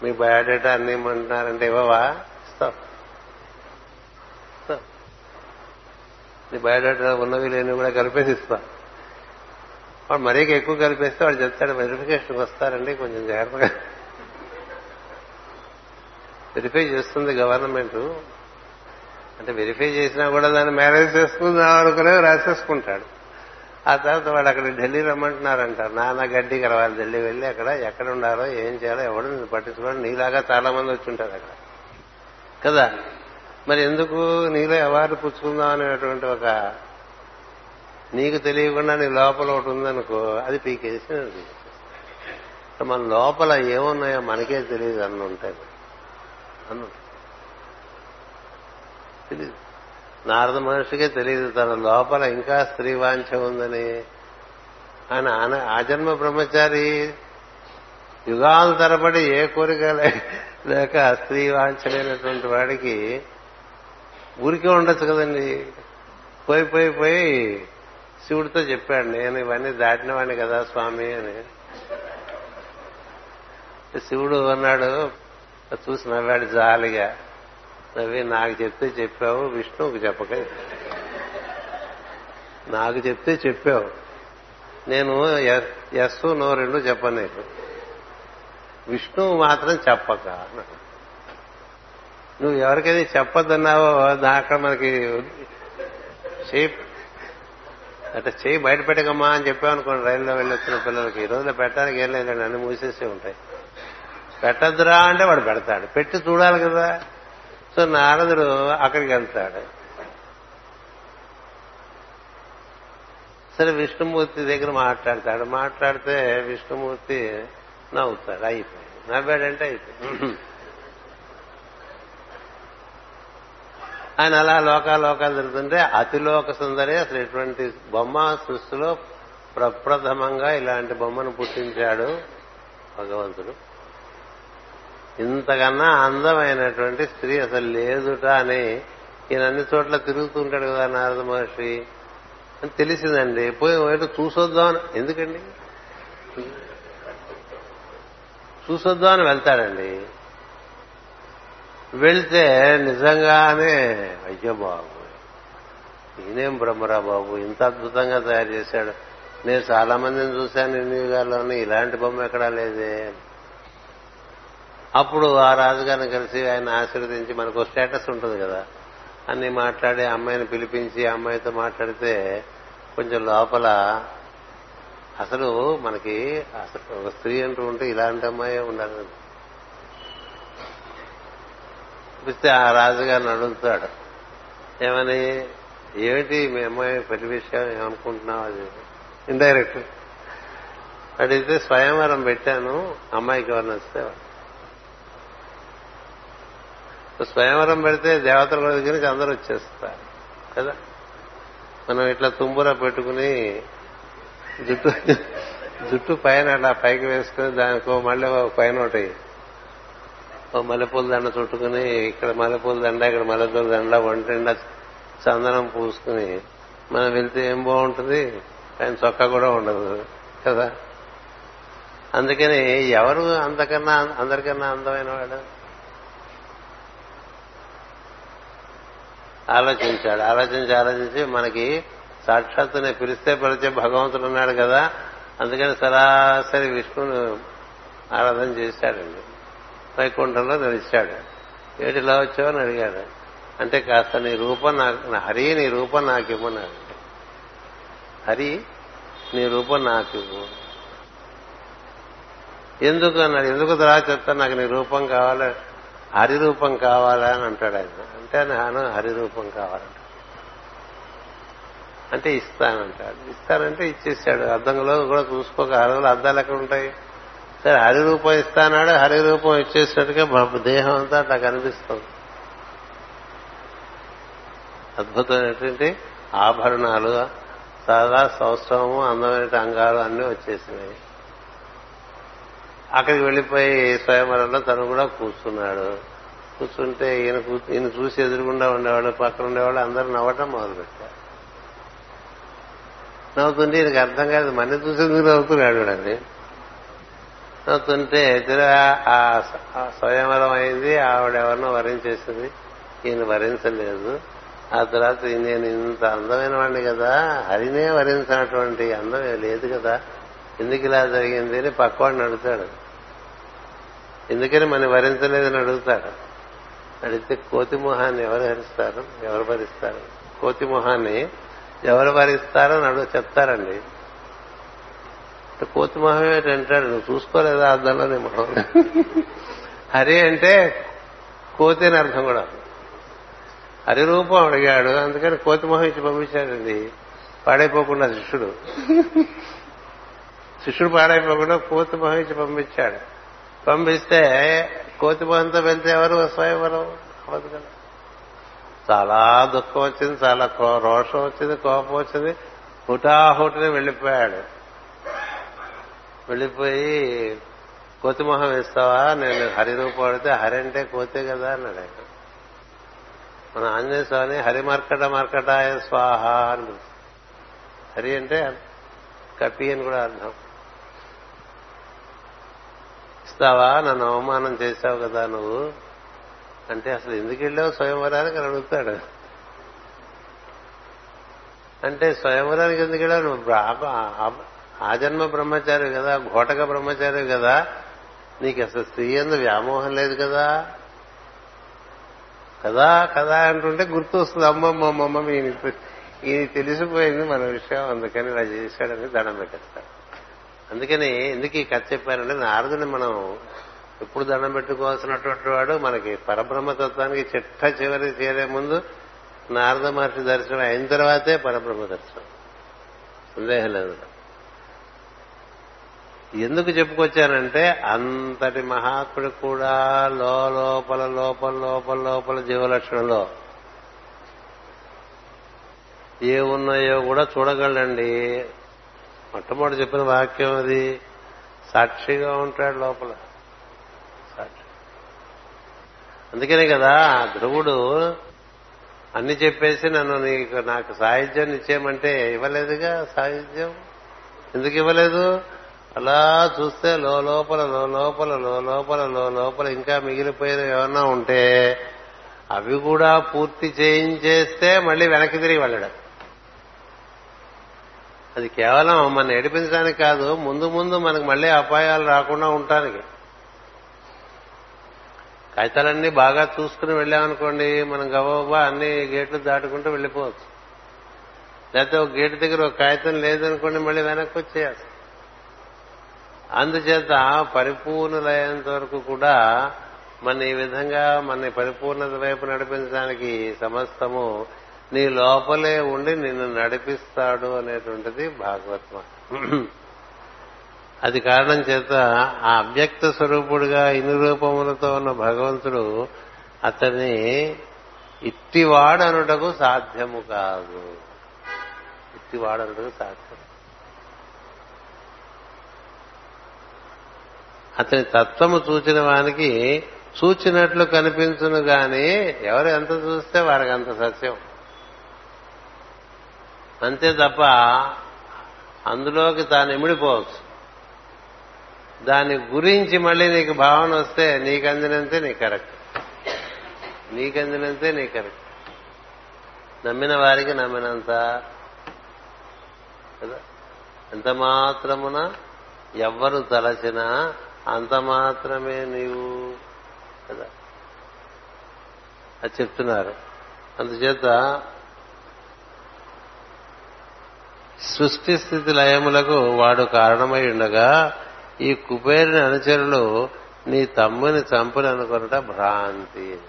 మీ బయోడేటా అన్ని ఇమ్మంటున్నారంటే ఇవ్వవా? ఇస్తావు నీ బయోడేటా ఉన్నవి లేని కూడా కలిపేసి ఇస్తా. వాడు మరీ ఎక్కువ కలిపేస్తే వాడు చెప్తాడు వెరిఫికేషన్కి వస్తారండి కొంచెం జాగ్రత్తగా వెరిఫై చేస్తుంది గవర్నమెంట్. అంటే వెరిఫై చేసినా కూడా దాన్ని మ్యారేజ్ చేసుకుందాం అనుకునే రాసేసుకుంటాడు. ఆ తర్వాత వాడు అక్కడ ఢిల్లీ రమ్మంటున్నారంటారు. నాన్న గడ్డి కలవాలి ఢిల్లీ వెళ్ళి అక్కడ ఎక్కడ ఉండాలో ఏం చేయాలో ఎవడు నేను పట్టించుకోవడం నీలాగా చాలా మంది వచ్చి ఉంటారు అక్కడ. కదా? మరి ఎందుకు నీలో అవార్డు పుచ్చుకుందాం అనేటువంటి ఒక నీకు తెలియకుండా నీ లోపల ఒకటి ఉందనుకో అది పీకేసి మన లోపల ఏమున్నాయో మనకే తెలియదు అన్న ఉంటాయి. అన్ను. తెలియదు నారద మహర్షికే తెలియదు తన లోపల ఇంకా స్త్రీ వాంఛ ఉందని. ఆయన ఆజన్మ బ్రహ్మచారి యుగాల తరబడి ఏ కోరిక లేక స్త్రీ వాంఛ లేనటువంటి వాడికి ఊరికే ఉండొచ్చు కదండి. పోయి పోయి పోయి శివుడితో చెప్పాడు నేను ఇవన్నీ దాటిన వాడిని కదా స్వామి అని. శివుడు అన్నాడు చూసి నవ్వాడు జాలిగా నవ్వి నాకు చెప్తే చెప్పావు విష్ణువుకి చెప్పక నాకు చెప్తే చెప్పావు. నేను ఎస్ నో రెండు చెప్పను నీకు. విష్ణువు మాత్రం చెప్పక నువ్వు ఎవరికైతే చెప్పొద్దన్నావో దాకా మనకి చేయి అంటే చేయి బయట పెట్టకమ్మా అని చెప్పామనుకోండి రైల్లో వెళ్ళొచ్చిన పిల్లలకి. ఈ రోజులో పెట్టడానికి ఏం లేదండి అన్ని మూసేసే ఉంటాయి. పెట్టద్దురా అంటే వాడు పెడతాడు. పెట్టి చూడాలి కదా. సో నారదుడు అక్కడికి వెళ్తాడు. సరే విష్ణుమూర్తి దగ్గర మాట్లాడతాడు. మాట్లాడితే విష్ణుమూర్తి నవ్వుతాడు. అయిపోయింది. నవ్వాడంటే అయిపోయింది. ఆయన అలా లోకాలోకాలు తిరుగుతుంటే అతిలోక సుందరి అసలు ఎటువంటి బొమ్మ సృష్టిలో ప్రప్రథమంగా ఇలాంటి బొమ్మను పుట్టించాడు భగవంతుడు. ఇంతకన్నా అందమైనటువంటి స్త్రీ అసలు లేదుట అని ఈయన అన్ని చోట్ల తిరుగుతుంటాడు కదా నారద మహర్షి. అని తెలిసిందండి. పోయి ఏదో చూసొద్దామని ఎందుకండి? చూసొద్దామని వెళ్తాడండి. వెళ్తే నిజంగానే అయ్యో బాబు ఈయనేం బ్రహ్మరా బాబు ఇంత అద్భుతంగా తయారు చేశాడు. నేను చాలా మందిని చూశాను ఇన్ని యుగాల్లోనే ఇలాంటి బొమ్మ ఎక్కడా లేదే. అప్పుడు ఆ రాజుగారిని కలిసి ఆయన ఆశీర్వదించి మనకు స్టేటస్ ఉంటుంది కదా. అన్ని మాట్లాడి అమ్మాయిని పిలిపించి అమ్మాయితో మాట్లాడితే కొంచెం లోపల అసలు మనకి అసలు ఒక స్త్రీ అంటూ ఉంటే ఇలాంటి అమ్మాయి ఉండాలి. చూపిస్తే ఆ రాజుగారిని అడుగుతాడు. ఏమని? ఏమిటి మీ అమ్మాయి పెళ్ళి విషయం ఏమనుకుంటున్నావు అది? ఇండైరెక్ట్ అడిగితే స్వయంవరం పెట్టాను అమ్మాయికి ఎవరిని వస్తే స్వయంవరం పెడితే దేవతల దగ్గరికి అందరూ వచ్చేస్తారు. కదా? మనం ఇట్లా తుంబుర పెట్టుకుని జుట్టు జుట్టు పైన అట్లా పైకి వేసుకుని దానికి మళ్ళీ పైన ఒకటి మల్లెపూల దండ చుట్టుకుని ఇక్కడ మల్లెపూల దండ ఇక్కడ మల్లెపూల దండ వంట చందనం పూసుకుని మనం వెళ్తే ఏం బాగుంటుంది? ఆయన చొక్కా కూడా ఉండదు. కదా? అందుకని ఎవరు అంతకన్నా అందరికన్నా అందమైన వాడు? ఆలోచించాడు. ఆలోచించి ఆలోచించి మనకి సాక్షాత్తుని పిలిస్తే పిలిచే భగవంతుడు ఉన్నాడు కదా. అందుకని సరాసరి విష్ణును ఆరాధన చేశాడండి. వైకుంఠంలో నిలిచాడు ఏటిలా వచ్చావు అని అడిగాడు. అంటే కాస్త నీ రూపం నాకు హరి నీ రూపం నాకు ఇవ్వన్నాడు. హరి నీ రూపం నాకు ఇవ్వు. ఎందుకు అన్నాడు? ఎందుకు తర్వాత చెప్తాను? నాకు నీ రూపం కావాలి? హరి రూపం కావాలా అని అంటాడు ఆయన. అంటే నాను హరి కావాలంట అంటే ఇస్తానంటాడు. ఇస్తానంటే ఇచ్చేసాడు. అద్దంలో కూడా చూసుకోక హరువులు అద్దాలు ఎక్కడ ఉంటాయి? సరే హరిరూపం ఇస్తానాడు హరిరూపం ఇచ్చేసినట్టుగా దేహం అంతా అట్లా కనిపిస్తుంది అద్భుతమైనటువంటి ఆభరణాలు చాలా సౌష్ఠవము అందమైన అంగాలు అన్నీ వచ్చేసినాయి. అక్కడికి వెళ్ళిపోయి స్వయంవరంలో తను కూడా కూర్చున్నాడు. కూర్చుంటే ఈయన ఈయన చూసి ఎదురుగుండా ఉండేవాళ్ళు పక్కన ఉండేవాళ్ళు అందరూ నవ్వటం మొదలుపెట్టారు. నవ్వుతుంటే ఈయనకి అర్థం కాదు మన్ని చూసేందుకు నవ్వుతున్నాడు అండి నవ్వుతుంటే ఆ స్వయంవరం అయింది ఆవిడ ఎవరినో వరించేసింది ఈయన వరించలేదు. ఆ తర్వాత నేను ఇంత అందమైన వాడిని కదా హరినే వరించినటువంటి అందం లేదు కదా ఎందుకు ఇలా జరిగింది అని పక్కవాడిని అడుగుతాడు. ఎందుకని మనం వరించలేదని అడుగుతాడు. అడిగితే కోతి మొహాన్ని ఎవరు హరిస్తారు? ఎవరు భరిస్తారు? కోతి మొహాన్ని ఎవరు భరిస్తారో అని అడుగు చెప్తారండి కోతి మొహం ఏంటంటాడు నువ్వు చూసుకోలేదా అద్దంలో నీ మొహం? హరి అంటే కోతి అని అర్థం కూడా. హరి రూపం అడిగాడు. అందుకని కోతి మొహం ఇచ్చి పంపించాడండి. పాడైపోకుండా శిష్యుడు. శిష్యుడు పాడైపోకుండా కోతి మొహం ఇచ్చి పంపించాడు. పంపిస్తే కోతి మొహంతో వెళ్తే ఎవరు? స్వయంవరం. అవ్వదు కదా. చాలా దుఃఖం వచ్చింది చాలా రోషం వచ్చింది కోపం వచ్చింది. హుటాహుటిని వెళ్ళిపోయాడు. వెళ్ళిపోయి కోతి మొహం నేను హరి రూపం అడితే హరి అంటే కోతే కదా అన్నాడు ఆయన. మన ఆంజనేయ స్వామి హరి మార్కట మర్కటాయ స్వాహ అని హరి అంటే కపి అని కూడా అర్థం. ఇస్తావా నన్ను అవమానం చేశావు కదా నువ్వు? అంటే అసలు ఎందుకు వెళ్ళావు స్వయంవరానికి అని అడుగుతాడు. అంటే స్వయంవరానికి ఎందుకు వెళ్ళావు? నువ్వు ఆ జన్మ బ్రహ్మచారి కదా ఘోటక బ్రహ్మచారి కదా. నీకు అసలు స్త్రీ ఎందు వ్యామోహం లేదు కదా? కదా కదా అంటుంటే గుర్తు వస్తుంది అమ్మమ్మమ్మమ్మ ఈయన ఈయన తెలిసిపోయింది మన విషయం అందుకని ఇలా చేశాడని దండం పెట్టేస్తాడు. అందుకని ఎందుకు ఈ కథ చెప్పారంటే నారదుని మనం ఎప్పుడు దండం పెట్టుకోవాల్సినటువంటి వాడు మనకి పరబ్రహ్మతత్వానికి చిట్ట చివరి చేరే ముందు నారద మహర్షి దర్శనం అయిన తర్వాతే పరబ్రహ్మ దర్శనం. సందేహం లేదు. ఎందుకు చెప్పుకొచ్చానంటే అంతటి మహాత్ముడు కూడా లోపల లోపల లోపల లోపల జీవలక్షణంలో ఏ ఉన్నాయో కూడా చూడగలండి మొట్టమొదటి చెప్పిన వాక్యం అది. సాక్షిగా ఉంటాడు లోపల. సాక్షి. అందుకనే కదా ధ్రువుడు అన్ని చెప్పేసి నన్ను నీకు నాకు సాహిత్యం ఇచ్చేయమంటే ఇవ్వలేదుగా సాహిత్యం ఎందుకు ఇవ్వలేదు? అలా చూస్తే లో లోపల లో లోపల లో లోపల లో లోపల ఇంకా మిగిలిపోయిన ఏమన్నా ఉంటే అవి కూడా పూర్తి చేయించేస్తే మళ్ళీ వెనక్కి తిరిగి వెళ్ళడం. అది కేవలం మన ఏడిపించడానికి కాదు ముందు ముందు మనకు మళ్ళీ అపాయాలు రాకుండా ఉండటానికి. కాగితాలన్నీ బాగా చూసుకుని వెళ్ళామనుకోండి మనం గబగబా అన్ని గేట్లు దాటుకుంటూ వెళ్ళిపోవచ్చు. లేకపోతే ఒక గేటు దగ్గర ఒక కాగితం లేదనుకోండి మళ్ళీ వెనక్కి వచ్చేయాలి. అందుచేత పరిపూర్ణులయ్యేంత వరకు కూడా మన ఈ విధంగా మన పరిపూర్ణత వైపు నడిపించడానికి సమస్తము నీ లోపలే ఉండి నిన్ను నడిపిస్తాడు అనేటువంటిది భాగవత్మ అది కారణం చేత ఆ అవ్యక్త స్వరూపుడుగా ఇన్ని రూపములతో ఉన్న భగవంతుడు అతని ఇట్టివాడనుటకు సాధ్యము కాదు. ఇట్టివాడనుటకు సాధ్యం. అతని తత్వము చూచిన వానికి చూచినట్లు కనిపించును గాని ఎవరు ఎంత చూస్తే వారికి అంత సత్యం. అంతే తప్ప అందులోకి తాను ఇమిడిపోవచ్చు. దాని గురించి మళ్ళీ నీకు భావన వస్తే నీకు అందినంతే నీ కరెక్ట్. నీకు అందినంతే నీ కరెక్ట్. నమ్మిన వారికి నమ్మినంత. కదా? ఎంత మాత్రమున ఎవ్వరు తలచినా అంత మాత్రమే నీవు. కదా? అది చెప్తున్నారు. అందుచేత సృష్టి స్థితి లయములకు వాడు కారణమై ఉండగా ఈ కుబేరుని అనుచరులు నీ తమ్ముని చంపుని అనుకున్నట భ్రాంతి.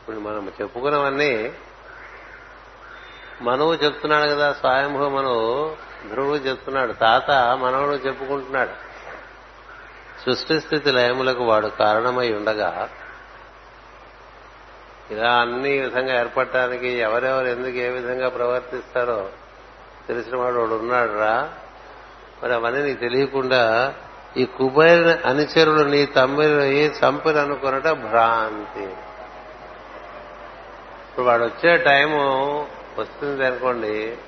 ఇప్పుడు మనం చెప్పుకున్నవన్నీ మనవు చెప్తున్నాడు కదా స్వయంభూ మనవు ధ్రువుడు చెప్తున్నాడు తాత మనవుడు చెప్పుకుంటున్నాడు. సృష్టి స్థితి లయములకు వాడు కారణమై ఉండగా ఇలా అన్ని విధంగా ఏర్పడటానికి ఎవరెవరు ఎందుకు ఏ విధంగా ప్రవర్తిస్తారో తెలిసిన వాడు వాడు ఉన్నాడు రా మరి అవన్నీ నీకు తెలియకుండా ఈ కుబేర అనుచరులు నీ తమ్మిని చంపిన అనుకున్నట భ్రాంతి. ఇప్పుడు వాడు వచ్చే టైము వస్తుంది అనుకోండి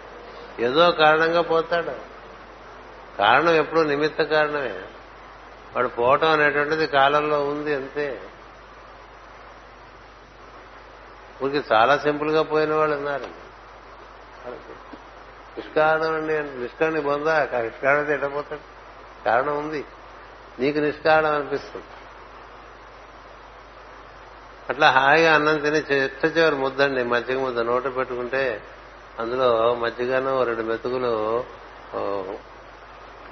ఏదో కారణంగా పోతాడు. కారణం ఎప్పుడు నిమిత్త కారణమే. వాడు పోవటం అనేటువంటిది కాలంలో ఉంది అంతే. ఊరికి చాలా సింపుల్గా పోయిన వాళ్ళు ఉన్నారు. నిష్కారణం అండి నిష్కారణి పొందా నిష్కారణత ఎట్టపోతాడు? కారణం ఉంది. నీకు నిష్కారణం అనిపిస్తుంది. అట్లా హాయిగా అన్నం తిని చెత్త చివరి ముద్దండి మజ్జిగ ముద్ద. నోట పెట్టుకుంటే అందులో మజ్జిగను రెండు మెతుకులు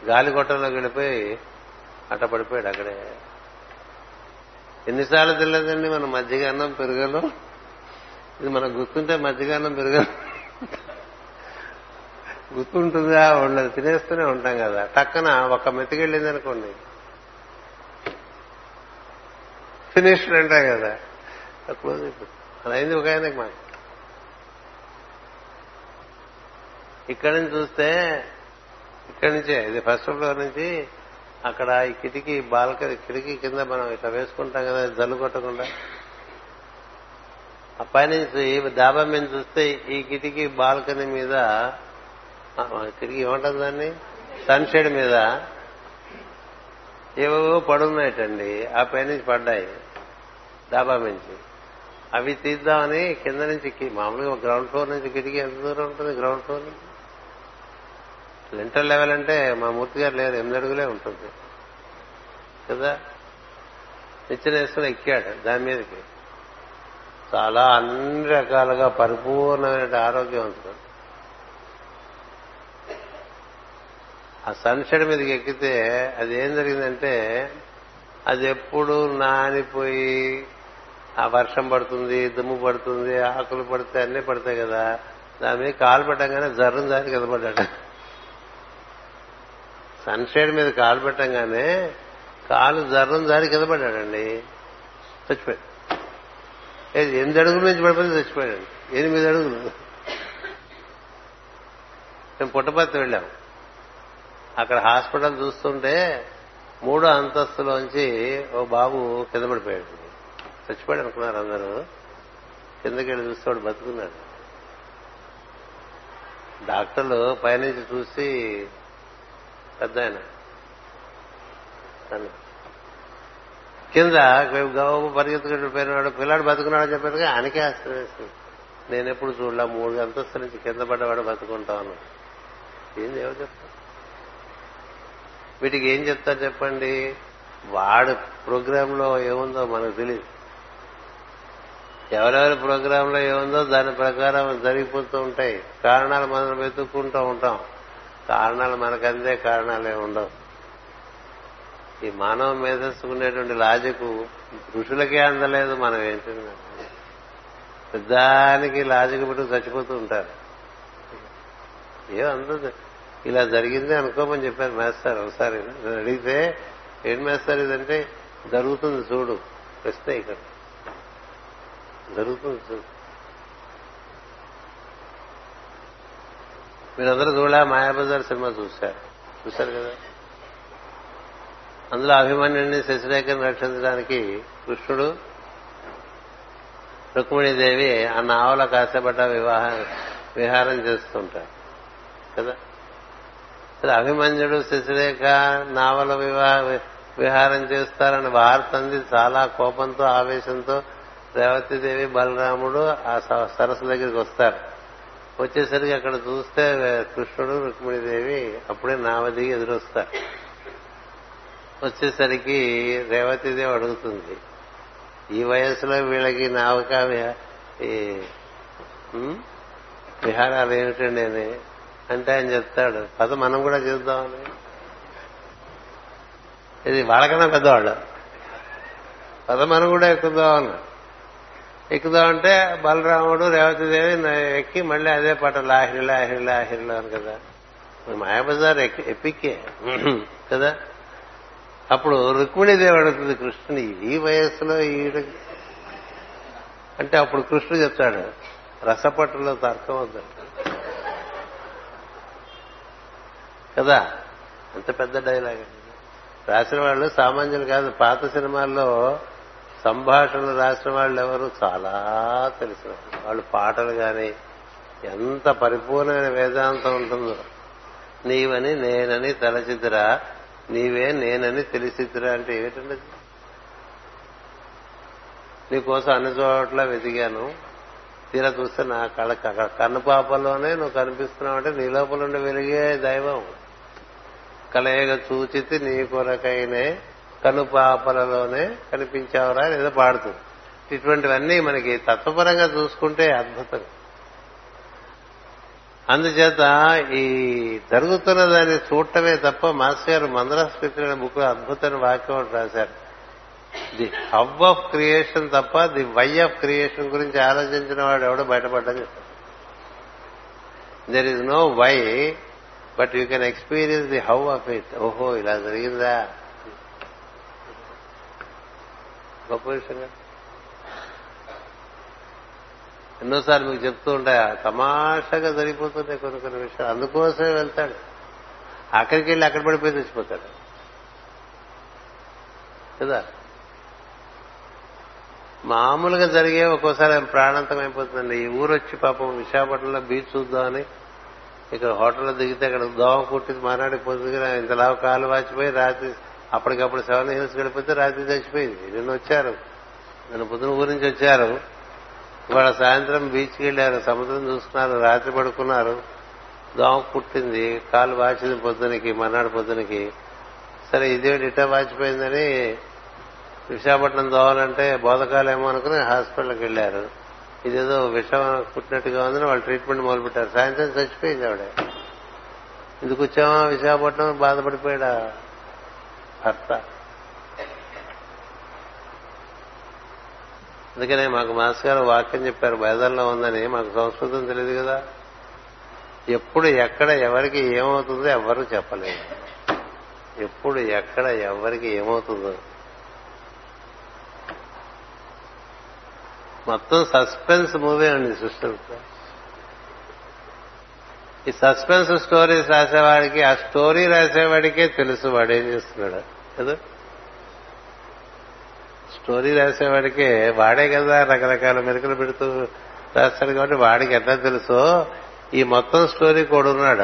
గాలి గొట్టంలోకి వెళ్ళిపోయి అట్ట పడిపోయాడు అక్కడే. ఎన్నిసార్లు తెలియదండి మన మజ్జిగ అన్నం పెరగలు? ఇది మనకు గుర్తుంటే మజ్జిగ అన్నం పెరగలు? గుర్తుంటుందా ఉండదు తినేస్తూనే ఉంటాం కదా. టక్కన ఒక మెతికెళ్ళింది అనుకోండి ఫినిష్డ్ అంటాం కదా. క్లోజ్ అయిపోతుంది అలా అయింది ఒక ఆయనకి మాకు. ఇక్కడి నుంచి చూస్తే ఇక్కడి నుంచే ఇది ఫస్ట్ ఫ్లోర్ నుంచి అక్కడ ఈ కిటికీ బాల్కనీ కిటికీ కింద మనం ఇట్లా వేసుకుంటాం కదా జల్లు కొట్టకుండా. ఆ పైనుంచి దాబా మీద చూస్తే ఈ కిటికీ బాల్కనీ మీద తిరిగి ఏమంటుంది దాన్ని? సన్షేడ్ మీద ఏవేవో పడున్నాయటండి. ఆ పైనుంచి పడ్డాయి. డాబా నుంచి. అవి తీద్దామని కింద నుంచి మామూలుగా గ్రౌండ్ ఫ్లోర్ నుంచి కిటికీ ఎంత దూరం ఉంటుంది? గ్రౌండ్ ఫ్లోర్ నుంచి. లింటర్ లెవెల్ అంటే మా మూర్తి గారు లేరు. ఎనిమిది అడుగులే ఉంటుంది. కదా? నిచ్చెన వేసుకుని ఎక్కాడు దాని మీదకి. చాలా అన్ని రకాలుగా పరిపూర్ణమైన ఆరోగ్యం ఉంటుంది. ఆ సన్షెడ్ మీదకి ఎక్కితే అది ఏం జరిగిందంటే అది ఎప్పుడు నానిపోయి ఆ వర్షం పడుతుంది దుమ్ము పడుతుంది ఆకులు పడితే అన్నీ పడతాయి కదా. దాని మీద కాలు పెట్టంగానే జర్రం జారి కింద పడ్డాడు. సన్షేడ్ మీద కాలు పెట్టంగానే కాలు జర్రం జారి కింద పడ్డాడండి. చచ్చిపోయాడు. ఎనిమిది అడుగుల నుంచి పడిపోతే చచ్చిపోయాడు ఎనిమిది అడుగులు. మేము పుట్టపర్తి వెళ్ళాం. అక్కడ హాస్పిటల్ చూస్తుంటే మూడో అంతస్తులోంచి ఓ బాబు కింద పడిపోయాడు. చచ్చిపోయాడు అనుకున్నారు అందరూ. కిందకి వెళ్ళి చూస్తే వాడు బతుకున్నాడు. డాక్టర్లు పైనుంచి చూసి పెద్ద ఆయన. కింద గవ్వ పరిగెత్తుకుంటూ పోయినవాడు పిల్లాడు బతుకున్నాడు చెప్పేది ఆయనకే ఆశ్చర్యం వేసింది. నేను ఎప్పుడు చూడలే మూడు అంతస్తుల నుంచి కింద పడ్డవాడు బతుకుంటాను. ఏం దేవుడు చెప్తాను వీటికి ఏం చెప్తారు చెప్పండి? వాడు ప్రోగ్రామ్లో ఏముందో మనకు తెలియదు ఎవరెవరి ప్రోగ్రామ్లో ఏముందో దాని ప్రకారం జరిగిపోతూ ఉంటాయి. కారణాలు మనం వెతుక్కుంటూ ఉంటాం. కారణాలు మనకు అందే కారణాలు ఉండవు. ఈ మానవ మేధస్సుకునేటువంటి లాజిక్ ఋషులకే అందలేదు మనం ఏంటంటే పెద్దానికి లాజిక్ పెట్టుకు చచ్చిపోతూ ఉంటారు. ఏ అందదు. ఇలా జరిగింది అనుకోమని చెప్పారు మేస్తారు ఒకసారి అడిగితే ఏం మేస్తారు ఇదంటే జరుగుతుంది చూడు ప్రశ్న ఇక్కడ జరుగుతుంది చూడు. మీరందరూ చూడలే మాయాబజార్ సినిమా చూశారు. చూశారు కదా? అందులో అభిమన్యుడిని శశిరేఖను రక్షించడానికి కృష్ణుడు రుక్మిణీదేవి ఆ నావల కాసేపడ్డ వివాహ విహారం చేస్తుంటారు. కదా? అభిమన్యుడు శశిరేఖ నావల వివాహ విహారం చేస్తారని వార్త అంది. చాలా కోపంతో ఆవేశంతో రేవతిదేవి బలరాముడు ఆ సరస్సు దగ్గరికి వస్తారు. వచ్చేసరికి అక్కడ చూస్తే కృష్ణుడు రుక్మిణీదేవి అప్పుడే నావదిగి ఎదురొస్తారు. వచ్చేసరికి రేవతిదేవి అడుగుతుంది ఈ వయసులో వీళ్ళకి నావక విహారాలు ఏమిటండి అని అంటే ఆయన చెప్తాడు పద మనం కూడా చేద్దామని. ఇది వాళ్ళకన్నా పెద్దవాళ్ళు. పద మనం కూడా ఎక్కుదామని. ఎక్కుదామంటే బలరాముడు రేవతిదేవి ఎక్కి మళ్ళీ అదే పాట లాహిరి లాహిరి లాహిరిలో అని కదా. మాయాబజార్ ఎప్పిక్కే కదా. అప్పుడు రుక్మిణీదేవి అడుగుతుంది కృష్ణుని ఈ వయస్సులో ఈడ అంటే అప్పుడు కృష్ణుడు చెప్తాడు రసపట్టులో తర్కం వద్దంట. కదా? అంత పెద్ద డైలాగ్ రాసిన వాళ్ళు సామాన్యులు కాదు. పాత సినిమాల్లో సంభాషణలు రాసిన వాళ్ళు ఎవరు? చాలా తెలిసిన వాళ్ళు. పాటలు కానీ ఎంత పరిపూర్ణమైన వేదాంతం ఉంటుందో. నీవని నేనని తలచిద్దురా నీవే నేనని తెలిసిద్దురా అంటే ఏమిటండి నీకోసం అన్ని చోట్ల వెతికాను. తీరా చూస్తే నా కళ్ళ కన్ను పాపల్లోనే నువ్వు కనిపిస్తున్నావు అంటే నీ లోపల ఉండే వెలిగే దైవం. కలయగ చూచితి నీ కొరకైనే కనుపాపలలోనే కనిపించావురా ఏదో పాడుతుంది. ఇటువంటివన్నీ మనకి తత్వపరంగా చూసుకుంటే అద్భుతం. అందుచేత ఈ జరుగుతున్న దాన్ని చూడటమే తప్ప మాస్టర్ గారు మందరస్కృతి బుక్లో అద్భుతమైన వాక్యం ఒకటి రాశారు. ది హబ్ ఆఫ్ క్రియేషన్ తప్ప ది వై ఆఫ్ క్రియేషన్ గురించి ఆలోచించిన వాడు ఎవడో బయటపడ్డని చెప్తారు there is no why but you can experience the how of it ఓహో ఇలా జరిగిందా? గొప్ప విషయంగా ఎన్నోసార్లు మీకు చెప్తూ ఉంటాయి తమాషగా జరిగిపోతున్నాయి కొన్ని కొన్ని విషయాలు. అందుకోసమే వెళ్తాడు. అక్కడికి వెళ్ళి అక్కడ పడిపోయి తెచ్చిపోతాడు కదా? మామూలుగా జరిగే ఒక్కోసారి ప్రాణాంతం అయిపోతుందండి. ఈ ఊరు వచ్చి పాపం విశాఖపట్నంలో బీచ్ చూద్దామని ఇక్కడ హోటల్లో దిగితే అక్కడ దోమ కుట్టింది మనాడి పొద్దుగా ఇంతలా కాలు వాచిపోయి రాత్రి అప్పటికప్పుడు సెవెన్ హిల్స్ గడిపోతే రాత్రి చచ్చిపోయింది. నిన్న వచ్చారు. నిన్న పొద్దున ఊరి నుంచి వచ్చారు. ఇవాళ సాయంత్రం బీచ్కి వెళ్ళారు. సముద్రం చూసుకున్నారు రాత్రి పడుకున్నారు. దోమ కుట్టింది కాలు వాచింది పొద్దునకి మర్నాడు పొద్దునకి. సరే ఇదే ఇట్టా వాచిపోయిందని విశాఖపట్నం దోవాలంటే బోధకాలేమో అనుకుని హాస్పిటల్కి వెళ్ళారు. ఇదేదో విషం పుట్టినట్టుగా ఉందని వాళ్ళు ట్రీట్మెంట్ మొదలుపెట్టారు. సాయంత్రం చచ్చిపోయింది ఆవిడ. ఎందుకు వచ్చామా విశాఖపట్నం? బాధపడిపోయాడా? భర్త. అందుకనే మాకు మాస్ గారు వాక్యం చెప్పారు. వేదంలో ఉందని మాకు సంస్కృతం తెలియదు కదా. ఎప్పుడు ఎక్కడ ఎవరికి ఏమవుతుందో ఎవరు చెప్పలేదు. ఎప్పుడు ఎక్కడ ఎవరికి ఏమవుతుందో మొత్తం సస్పెన్స్ మూవీ అండి సృష్టి ఈ సస్పెన్స్ స్టోరీస్ రాసేవాడికి ఆ స్టోరీ రాసేవాడికే తెలుసు వాడు ఏం చేస్తున్నాడు. కదా? స్టోరీ రాసేవాడికే వాడే కదా రకరకాల మెరుకులు పెడుతూ రాస్తాడు కాబట్టి వాడికి ఎట్లా తెలుసో ఈ మొత్తం స్టోరీ కూడా ఉన్నాడు.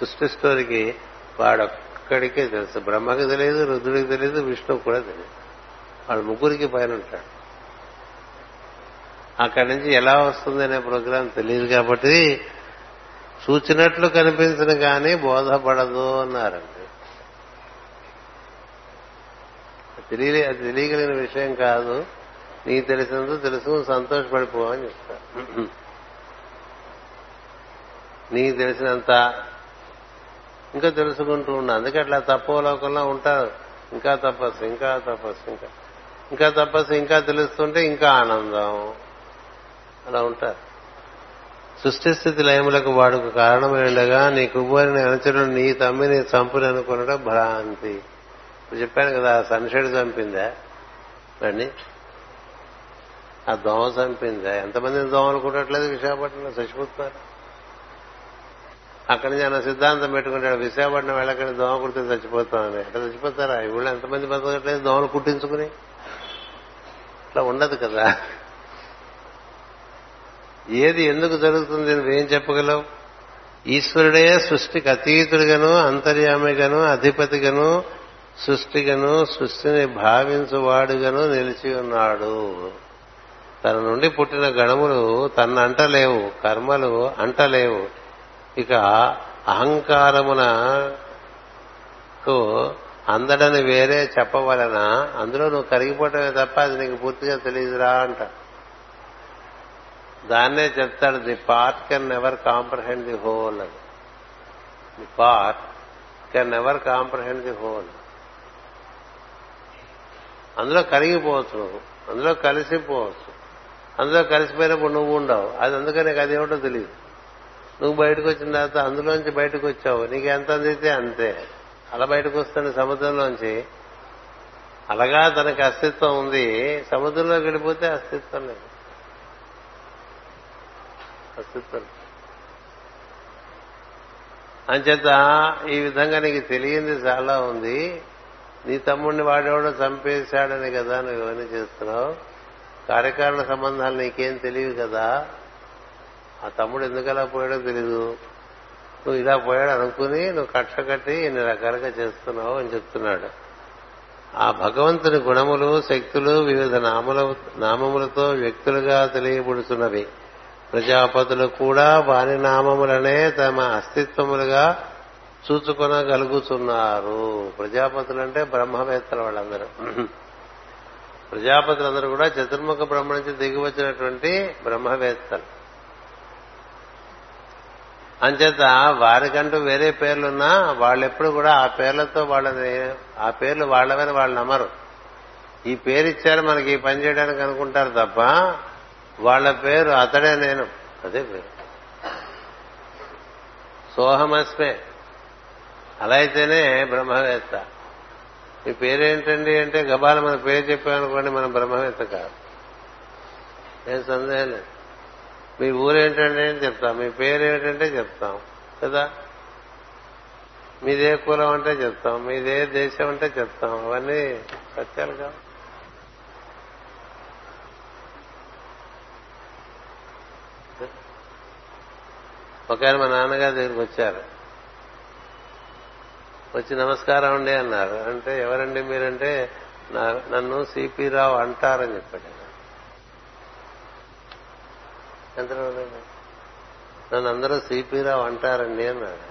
సృష్టి స్టోరీకి వాడొక్కడికే తెలుసు. బ్రహ్మకి తెలియదు రుద్రుడికి తెలియదు విష్ణువు కూడా తెలియదు. వాడు ముగ్గురికి పైన ఉంటాడు. అక్కడి నుంచి ఎలా వస్తుంది అనే ప్రోగ్రాం తెలియదు కాబట్టి చూచినట్లు కనిపించిన కానీ బోధపడదు అన్నారండి. తెలియలే అది తెలియగలిగిన విషయం కాదు. నీకు తెలిసినందు తెలుసు సంతోషపడిపో అని చెప్తారు. నీకు తెలిసినంత ఇంకా తెలుసుకుంటూ ఉన్నా అందుకే అట్లా తప్పో లోకంలో ఉంటారు. ఇంకా తపస్సు ఇంకా తపస్సు ఇంకా ఇంకా తపస్సు ఇంకా తెలుస్తుంటే ఇంకా ఆనందం. అలా ఉంటారు. సృష్టి స్థితి లయములకు వాడుకు కారణమైండగా నీ కుమారుని అనుచరుడు నీ తమ్మిని చంపుని అనుకునడం భ్రాంతి. ఇప్పుడు చెప్పాను కదా సన్షెడ్ చంపిందా? రండి ఆ దోమ చంపిందా? ఎంతమందిని దోమలు కుట్టట్లేదు విశాఖపట్నంలో చచ్చిపోతున్నారు అక్కడి నుంచి ఆయన సిద్ధాంతం పెట్టుకుంటాడు విశాఖపట్నం వెళ్ళకండి దోమ కుడితే చచ్చిపోతామని ఎట్లా చచ్చిపోతారా? ఈ ఊళ్ళో ఎంతమంది బతకట్లేదు దోమలు కుట్టించుకుని? ఇట్లా ఉండదు కదా. ఏది ఎందుకు జరుగుతుంది నువ్వేం చెప్పగలవు? ఈశ్వరుడే సృష్టికి అతీతుడిగాను అంతర్యామిగాను అధిపతిగాను సృష్టిగను సృష్టిని భావించువాడుగాను నిలిచి ఉన్నాడు. తన నుండి పుట్టిన గణములు తన అంటలేవు కర్మలు అంటలేవు. ఇక అహంకారమునకు అందడని వేరే చెప్పవలన? అందులో నువ్వు కరిగిపోవటమే తప్ప అది నీకు పూర్తిగా తెలియదురా అంట. దాన్నే చెప్తాడు the part can never comprehend the whole అని the part can never comprehend the whole. అందులో కరిగిపోవచ్చు నువ్వు అందులో కలిసిపోవచ్చు. అందులో కలిసిపోయినప్పుడు నువ్వు ఉండవు. అది అందుకని నీకు అదేమిటో తెలియదు. నువ్వు బయటకు వచ్చిన తర్వాత అందులోంచి బయటకు వచ్చావు నీకు ఎంత అందితే అంతే. అలా బయటకు వస్తున్న సముద్రంలోంచి. అలాగా తనకి అస్తిత్వం ఉంది. సముద్రంలోకి వెళ్ళిపోతే అస్తిత్వం లేదు. అస్తిత్వం అంచేత ఈ విధంగా నీకు తెలియంది చాలా ఉంది. నీ తమ్ముడిని వాడేవాడో చంపేశాడని కదా నువ్వు ఇవన్నీ చేస్తున్నావు. కార్యకారణ సంబంధాలు నీకేం తెలియదు కదా. ఆ తమ్ముడు ఎందుకలా పోయాడో తెలీదు. నువ్వు ఇలా పోయాడు అనుకుని నువ్వు కక్ష కట్టి ఇన్ని రకాలుగా చేస్తున్నావు అని చెప్తున్నాడు. ఆ భగవంతుని గుణములు శక్తులు వివిధ నామల నామములతో వ్యక్తులుగా తెలియబడుతున్నవి ప్రజాపతులు కూడా వారి నామములనే తమ అస్తిత్వములుగా చూచుకొనగలుగుతున్నారు. ప్రజాపతులు అంటే బ్రహ్మవేత్తలు వాళ్ళందరూ. ప్రజాపతులందరూ కూడా చతుర్ముఖ బ్రహ్మ నుంచి దిగివచ్చినటువంటి బ్రహ్మవేత్తలు. అంచేత వారికంటూ వేరే పేర్లున్నా వాళ్ళెప్పుడు కూడా ఆ పేర్లతో వాళ్ళని ఆ పేర్లు వాళ్ళవని వాళ్ళు నమ్మరు. ఈ పేరు ఇచ్చారు మనకి ఈ పని చేయడానికి అనుకుంటారు తప్ప వాళ్ళ పేరు అతడే నేను. అదే పేరు. సోహమస్మే. అలా అయితేనే బ్రహ్మవేత్త. మీ పేరేంటండి అంటే గబాల మన పేరు చెప్పామనుకోండి మనం బ్రహ్మవేత్త కాదు. ఏం సందేహం లేదు. మీ ఊరేంటండి అని చెప్తాం. మీ పేరేమిటంటే చెప్తాం. కదా? మీదే కులం అంటే చెప్తాం. మీదే దేశం అంటే చెప్తాం. అవన్నీ సత్యాలు కావు. ఒక ఆయన మా నాన్నగారి దగ్గరికి వచ్చారు. వచ్చి నమస్కారం అండి అన్నారు. అంటే ఎవరండి మీరంటే నన్ను సిపి రావు అంటారని చెప్పాడు. ఎంత నన్ను అందరూ సిపి రావు అంటారండి అన్నాడు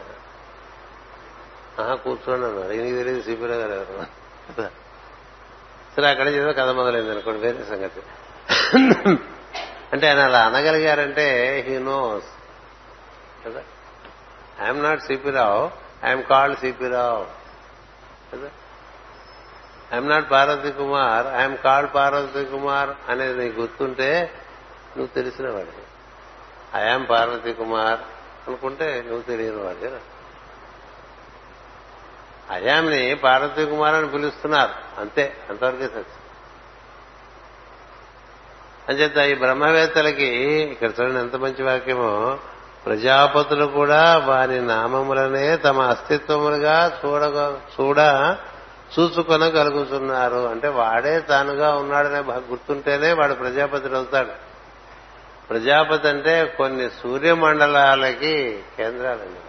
ఆహా కూర్చోండి అన్నారు. ఈయనకి తెలియదు సిపి రావు గారు ఎవరు. సరే అక్కడ ఏదో కథ మొదలైంది అనుకోండి వేరే సంగతి. అంటే ఆయన అలా అనగలిగారంటే హీ నోస్. కదా? I'm not CP Rao I'm called CP Rao కదా? I'm not Parvathi Kumar I'm called Parvathi Kumar అనేది నీకు గుర్తుంటే నువ్వు తెలిసిన వాడివి. ఐఎమ్ పార్వతి కుమార్ అనుకుంటే నువ్వు తెలియని వాడి అయామ్ని పార్వతి కుమార్ అని పిలుస్తున్నారు. అంతే అంతవరకే సత్యం. అంచేత ఈ బ్రహ్మవేత్తలకి ఇక్కడ చూడండి ఎంత మంచి వాక్యమో ప్రజాపతులు కూడా వారి నామములనే తమ అస్తిత్వములుగా చూడ చూడ చూసుకొనగలుగుతున్నారు. అంటే వాడే తానుగా ఉన్నాడనే గుర్తుంటేనే వాడు ప్రజాపతి అవుతాడు. ప్రజాపతి అంటే కొన్ని సూర్యమండలాలకి కేంద్రాలండి.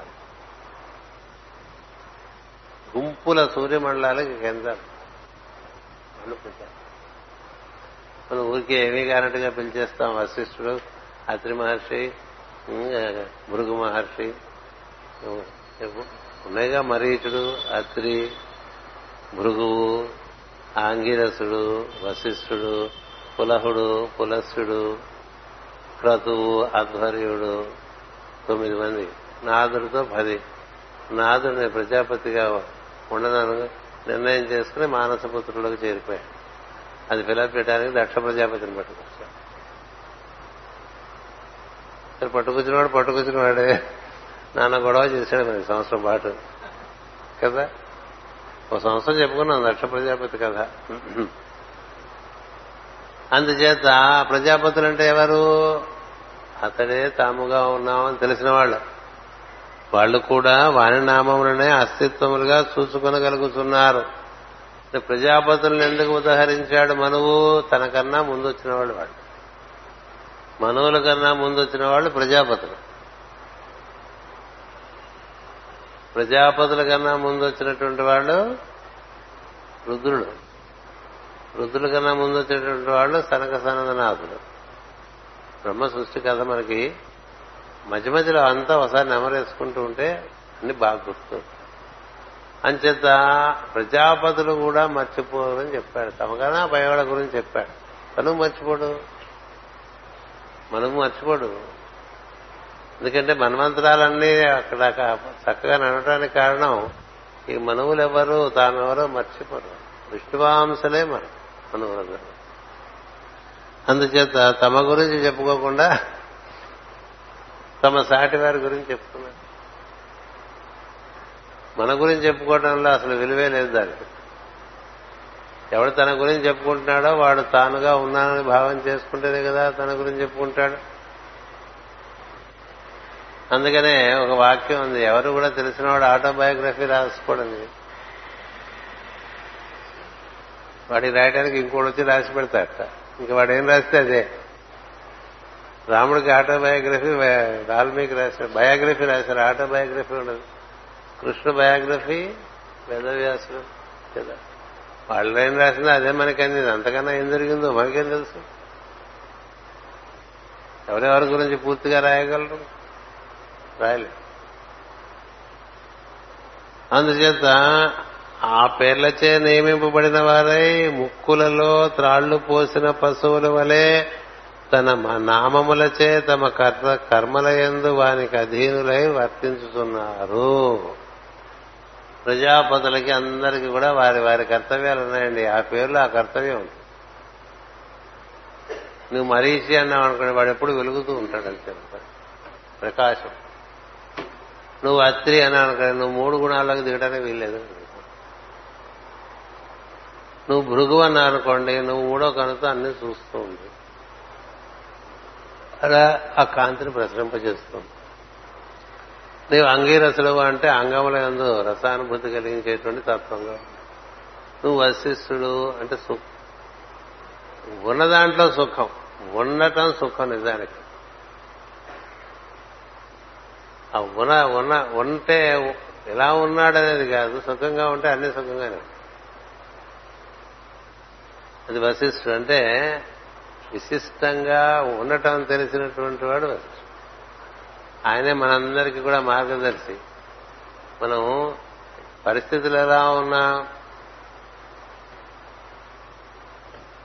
గుంపుల సూర్యమండలాలకి కేంద్రాలు. వాళ్ళు ప్రజాపతి మనం ఊరికే ఏమీ కానట్టుగా పిలిచేస్తాం. వశిష్ఠుడు అత్రి మహర్షి భృగు మహర్షి. ఉన్నాయిగా మరీచుడు అత్రి భృగువు ఆంగిరసుడు వశిష్ఠుడు పులహుడు పులస్సుడు క్రతువు అధ్వర్యుడు తొమ్మిది మంది. నాదుడితో పది. నాదుడిని ప్రజాపతిగా ఉండదని నిర్ణయం చేసుకుని మానసపుత్రులకు చేరిపోయాడు. అది ఫిలప్ పెట్టడానికి దక్ష ప్రజాపతిని పట్టుకున్నాడు సరే పట్టుకొచ్చినవాడు పట్టుకొచ్చినవాడే నాన్న గొడవ చేశాడు మరి సంవత్సరం పాటు. కదా? ఒక సంవత్సరం చెప్పుకున్నాం దక్ష ప్రజాపతి కథ. అందుచేత ప్రజాపతులు అంటే ఎవరు? అతడే తాముగా ఉన్నామని తెలిసిన వాళ్ళు. వాళ్ళు కూడా వాని నామములనే అస్తిత్వములుగా చూసుకొనగలుగుతున్నారు. ప్రజాపతులను ఎందుకు ఉదహరించాడు మనవు? తనకన్నా ముందు వచ్చిన వాళ్ళు వాళ్ళు మనువుల కన్నా ముందు వచ్చిన వాళ్ళు ప్రజాపతులు. ప్రజాపతుల కన్నా ముందు వచ్చినటువంటి వాళ్ళు రుద్రుడు రుద్రుల కన్నా ముందు వచ్చినటువంటి వాళ్ళు సనక సనందనాథుడు బ్రహ్మ సృష్టి కథ మనకి మధ్య మధ్యలో అంతా ఒకసారి నెమరేసుకుంటూ ఉంటే అన్ని బాగా గుర్తు. అంచేత ప్రజాపతులు కూడా మర్చిపోరని చెప్పాడు. తమకన్నా పైవాళ్ళ గురించి చెప్పాడు. తను మర్చిపోడు. మనము మర్చిపోడు. ఎందుకంటే మన్వంతరాలన్నీ అక్కడ చక్కగా నడవడానికి కారణం ఈ మనవులు ఎవరు తానెవరో మర్చిపోరు. విష్ణువాంశలే మనం మనవులందరూ అందుచేత తమ గురించి చెప్పుకోకుండా తమ సాటి వారి గురించి చెప్పుకున్నారు. మన గురించి చెప్పుకోవడంలో అసలు విలువే లేదు దానికి. ఎవడు తన గురించి చెప్పుకుంటున్నాడో వాడు తానుగా ఉన్నానని భావం చేసుకుంటేనే కదా తన గురించి చెప్పుకుంటాడు. అందుకనే ఒక వాక్యం ఉంది ఎవరు కూడా తెలిసినవాడు ఆటోబయోగ్రఫీ రాసుకోవడం వాడికి రాయడానికి ఇంకోటి వచ్చి రాసి పెడతాడట ఇంక వాడు ఏం రాస్తే అదే. రాముడికి ఆటోబయోగ్రఫీ వాల్మీకి రాశారు బయోగ్రఫీ రాశారు ఆటోబయోగ్రఫీ ఉండదు. కృష్ణ బయోగ్రఫీ వేదవ్యాసుడు కదా వాళ్ళు ఏం రాసిందో అదే మనకి అందింది అంతకన్నా ఏం జరిగిందో మనకేం తెలుసు? ఎవరెవరి గురించి పూర్తిగా రాయగలరు? రాయలే అందుచేత ఆ పేర్లచే నియమింపబడిన వారై ముక్కులలో త్రాళ్ళు పోసిన పశువుల వలె తన నామములచే తమ కర్మ కర్మల ఎందు వానికి అధీనులై వర్తించుతున్నారు ప్రజాపతులకి అందరికీ కూడా వారి వారి కర్తవ్యాలు ఉన్నాయండి. ఆ పేరులో ఆ కర్తవ్యం ఉంది. నువ్వు మరీచి అన్నావు అనుకోండి వాడు ఎప్పుడు వెలుగుతూ ఉంటాడు అంతే. ప్రకాశం. నువ్వు అత్రి అని అనుకోండి నువ్వు మూడు గుణాలకు దిగడానికి వీల్లేదు. నువ్వు భృగు అన్నా అనుకోండి నువ్వు మూడో కనుతో అన్ని చూస్తూ ఉంది అలా ఆ కాంతిని ప్రసరింపజేస్తుంది నీవు అంగీరసుడు అంటే అంగముల ఎందు రసానుభూతి కలిగించేటువంటి తత్వంగా. నువ్వు వశిష్ఠుడు అంటే సుఖం. ఉన్న దాంట్లో సుఖం. ఉండటం సుఖం నిజానికి. ఆ ఉన్న ఉన్న ఉంటే ఎలా ఉన్నాడనేది కాదు. సుఖంగా ఉంటే అన్ని సుఖంగానే. అది వశిష్ఠుడు అంటే విశిష్టంగా ఉండటం తెలిసినటువంటి వాడు వశిష్ఠుడు. ఆయనే మనందరికీ కూడా మార్గదర్శి. మనం పరిస్థితులు ఎలా ఉన్నా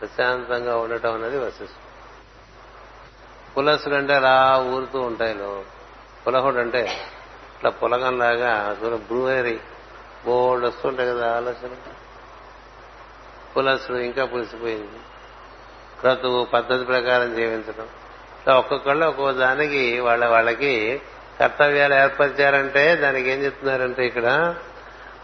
ప్రశాంతంగా ఉండటం అనేది వశిష్ఠుడు పులసులు అంటే అలా ఊరుతూ ఉంటాయి లో పులహుడు అంటే ఇట్లా పులగంలాగా అసలు బ్రూవరీ బోర్డు వస్తుంటాయి కదా ఆలోచన పులసులు ఇంకా పులిసిపోయింది. క్రతువు పద్ధతి ప్రకారం జీవించడం ఒక్కొక్కళ్ళు ఒక్కొక్క దానికి వాళ్ళ వాళ్ళకి కర్తవ్యాలు ఏర్పరిచారంటే దానికి ఏం చెప్తున్నారంటే ఇక్కడ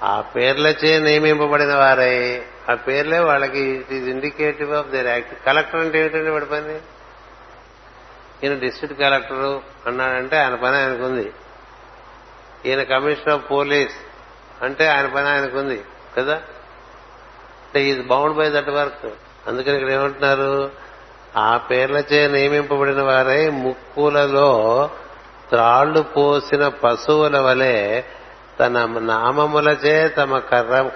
ఆ పేర్లచే నియమింపబడిన వారై. ఆ పేర్లే వాళ్ళకి it is indicative of their act collector అంటే ఏమిటండి వాడి పని? ఈయన డిస్ట్రిక్ట్ కలెక్టర్ అన్నాడంటే ఆయన పని ఆయనకుంది ఈయన కమిషనర్ ఆఫ్ పోలీస్ అంటే ఆయన పని ఆయనకుంది కదా? అంటే is bound by that work అందుకని ఇక్కడ ఏమంటున్నారు? ఆ పేర్లచే నియమింపబడిన వారై ముక్కులలో త్రాళ్ళు పోసిన పశువుల వలె తన నామములచే తమ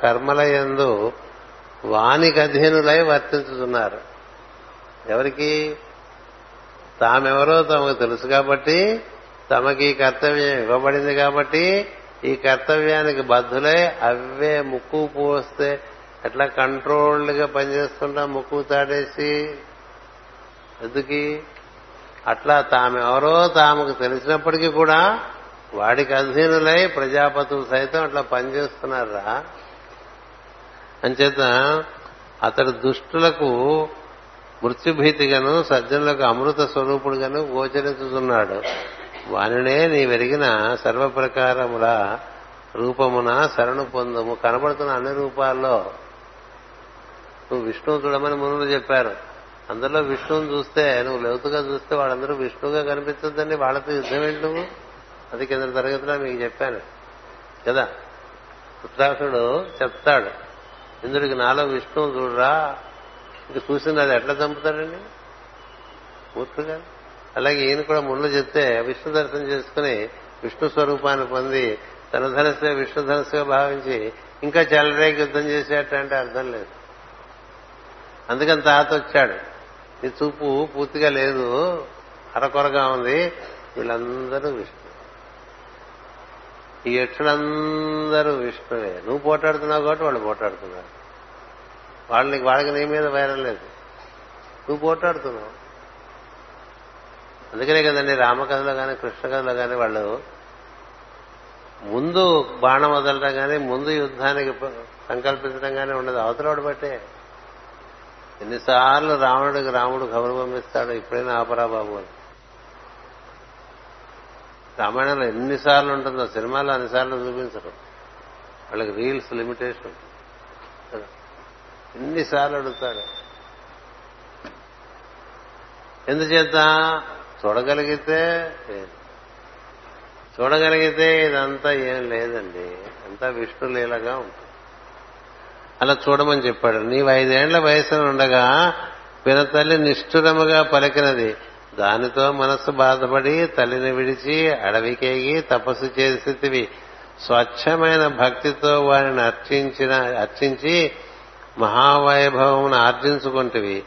కర్మల యందు వానికి అధీనులై వర్తించుతున్నారు. ఎవరికి? తామెవరో తమకు తెలుసు కాబట్టి తమకి ఈ కర్తవ్యం ఇవ్వబడింది కాబట్టి ఈ కర్తవ్యానికి బద్ధులై అవే ముక్కు పోస్తే ఎట్లా కంట్రోల్డ్గా పనిచేస్తుంటాం ముక్కు తాడేసి? ఎందుకు? అట్లా తామెవరో తాముకు తెలిసినప్పటికీ కూడా వాడికి అధీనులై ప్రజాపతులు సైతం అట్లా పనిచేస్తున్నారా? అంచేత అతడు దుష్టులకు మృత్యుభీతిగాను సజ్జనులకు అమృత స్వరూపుడుగాను గోచరించుతున్నాడు వానినే నీ వెరిగిన సర్వప్రకారముల రూపమున శరణు పొందము. కనబడుతున్న అన్ని రూపాల్లో. నువ్వు విష్ణువు చూడమని మునులు చెప్పారు. అందులో విష్ణువుని చూస్తే నువ్వు లోతుగా చూస్తే వాళ్ళందరూ విష్ణువుగా కనిపిస్తుందండి వాళ్ళతో యుద్ధం ఏంటి నువ్వు? అది కింద తరగతిలో మీకు చెప్పాను. కదా? ఉత్తరాసుడు చెప్తాడు ఇంద్రుడికి నాలో విష్ణువు చూడరా. ఇంక చూసింది అది ఎట్లా చంపుతాడండి? పూర్తిగా అలాగే ఈయన కూడా ముళ్ళు చెప్తే విష్ణు దర్శనం చేసుకుని విష్ణు స్వరూపాన్ని పొంది తన ధనస్సే విష్ణు ధనస్సుగా భావించి ఇంకా చెలరేకి యుద్ధం చేసేటంటే అర్థం లేదు. అందుకని తాత వచ్చాడు. నీ చూపు పూర్తిగా లేదు. అరకొరగా ఉంది. వీళ్ళందరూ విష్ణు. ఈ యక్షులందరూ విష్ణువే. నువ్వు పోటాడుతున్నావు కాబట్టి వాళ్ళు పోటాడుతున్నారు వాళ్ళకి వాళ్ళకి నీ మీద వైరం లేదు. నువ్వు పోటాడుతున్నావు అందుకనే కదండి రామకథలో కానీ కృష్ణ కథలో కానీ వాళ్ళు ముందు బాణం వదలడం కానీ ముందు యుద్ధానికి సంకల్పించడం కానీ ఉండదు. అవతలవాడు బట్టే ఎన్నిసార్లు రావణుడికి రాముడు కబురు పంపిస్తాడు ఇప్పుడైనా ఆపరా బాబు అని. రామాయణంలో ఎన్నిసార్లు ఉంటుందో సినిమాలో అన్నిసార్లు చూపించరు. వాళ్ళకి రీల్స్ లిమిటేషన్ ఎన్నిసార్లు అడుగుతాడు. ఎందుచేత? చూడగలిగితే చూడగలిగితే ఇదంతా ఏం లేదండి. అంతా విష్ణు లీలగా ఉంటుంది. అలా చూడమని చెప్పాడు. నీవు ఐదేళ్ళ వయసును ఉండగా పినతల్లి నిష్ఠురముగా పలికినది. దానితో మనస్సు బాధపడి తల్లిని విడిచి అడవికేగి తపస్సు చేసితివి. స్వచ్ఛమైన భక్తితో వారిని అర్చించిన అర్చించి మహావైభవమును ఆర్జించుకుంటివి.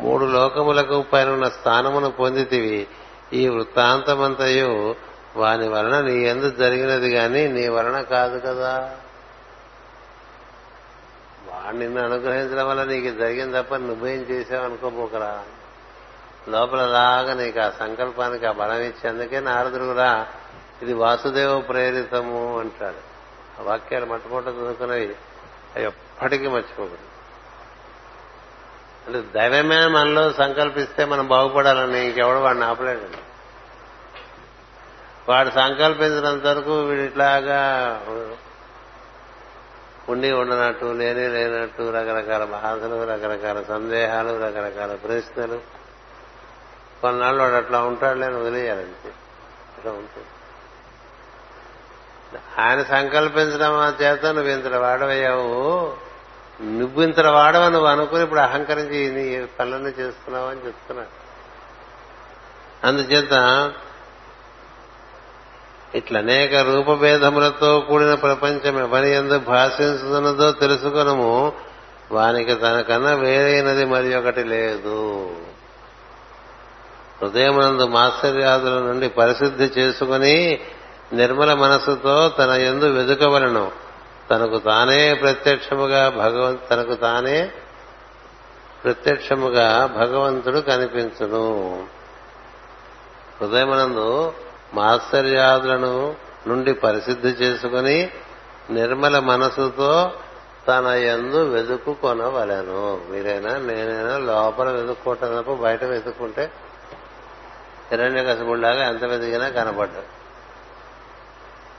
మూడు లోకములకు పైన స్థానమును పొందితివి. ఈ వృత్తాంతమంతయు వాని వలన నీ ఎందు జరిగినది గాని నీ వలన కాదు కదా. నిన్ను అనుగ్రహించడం వల్ల నీకు జరిగింది తప్ప నువ్వేం చేసావు అనుకోపోకరా లోపల లాగా నీకు ఆ సంకల్పానికి ఆ బలం ఇచ్చి అందుకే నారదుడు కూడా ఇది వాసుదేవ ప్రేరితము అంటాడు. ఆ వాక్యాలు మట్టుకోట చదువుకున్నవి అవి ఎప్పటికీ మర్చిపోకూడదు. అంటే దైవమే మనలో సంకల్పిస్తే మనం బాగుపడాలని ఇంకెవడు వాడిని ఆపలేడండి. వాడు సంకల్పించినంత వరకు వీడిట్లాగా ఉండి ఉండనట్టు లేని లేనట్టు రకరకాల బాధలు రకరకాల సందేహాలు రకరకాల ప్రశ్నలు. కొన్నాళ్ళు వాడు అట్లా ఉంటాడు లేని వదిలేయాలంటే అట్లా ఉంటుంది. ఆయన సంకల్పించడం చేత నువ్వు ఇంత వాడవయ్యావు. నువ్వు ఇంత వాడవ నువ్వు అనుకుని ఇప్పుడు అహంకరించి నీ పనులన్నీ చేస్తున్నావు అని చెప్తున్నాడు. అందుచేత ఇట్లా అనేక రూపభేదములతో కూడిన ప్రపంచం ఎవరి ఎందు భాషించుతున్నదో తెలుసుకునము. వానికి తనకన్నా వేరైనది మరి ఒకటి లేదు. హృదయమునందు మాత్సర్యాదుల నుండి పరిశుద్ధి చేసుకుని నిర్మల మనసుతో తన ఎందు వెదుకవలను. తనకు తానే ప్రత్యక్షముగా భగవంతు తనకు తానే ప్రత్యక్షముగా భగవంతుడు కనిపించును. హృదయమునందు మాత్సర్యాదులను నుండి పరిశుద్ధి చేసుకుని నిర్మల మనసుతో తన ఎందు వెతుక్కునవలను మీరైనా నేనైనా లోపల వెతుక్కోవటం తప్ప బయట వెతుక్కుంటే హిరణ్య కసపుడిలాగా ఎంత వెతికినా కనపడ్డాడు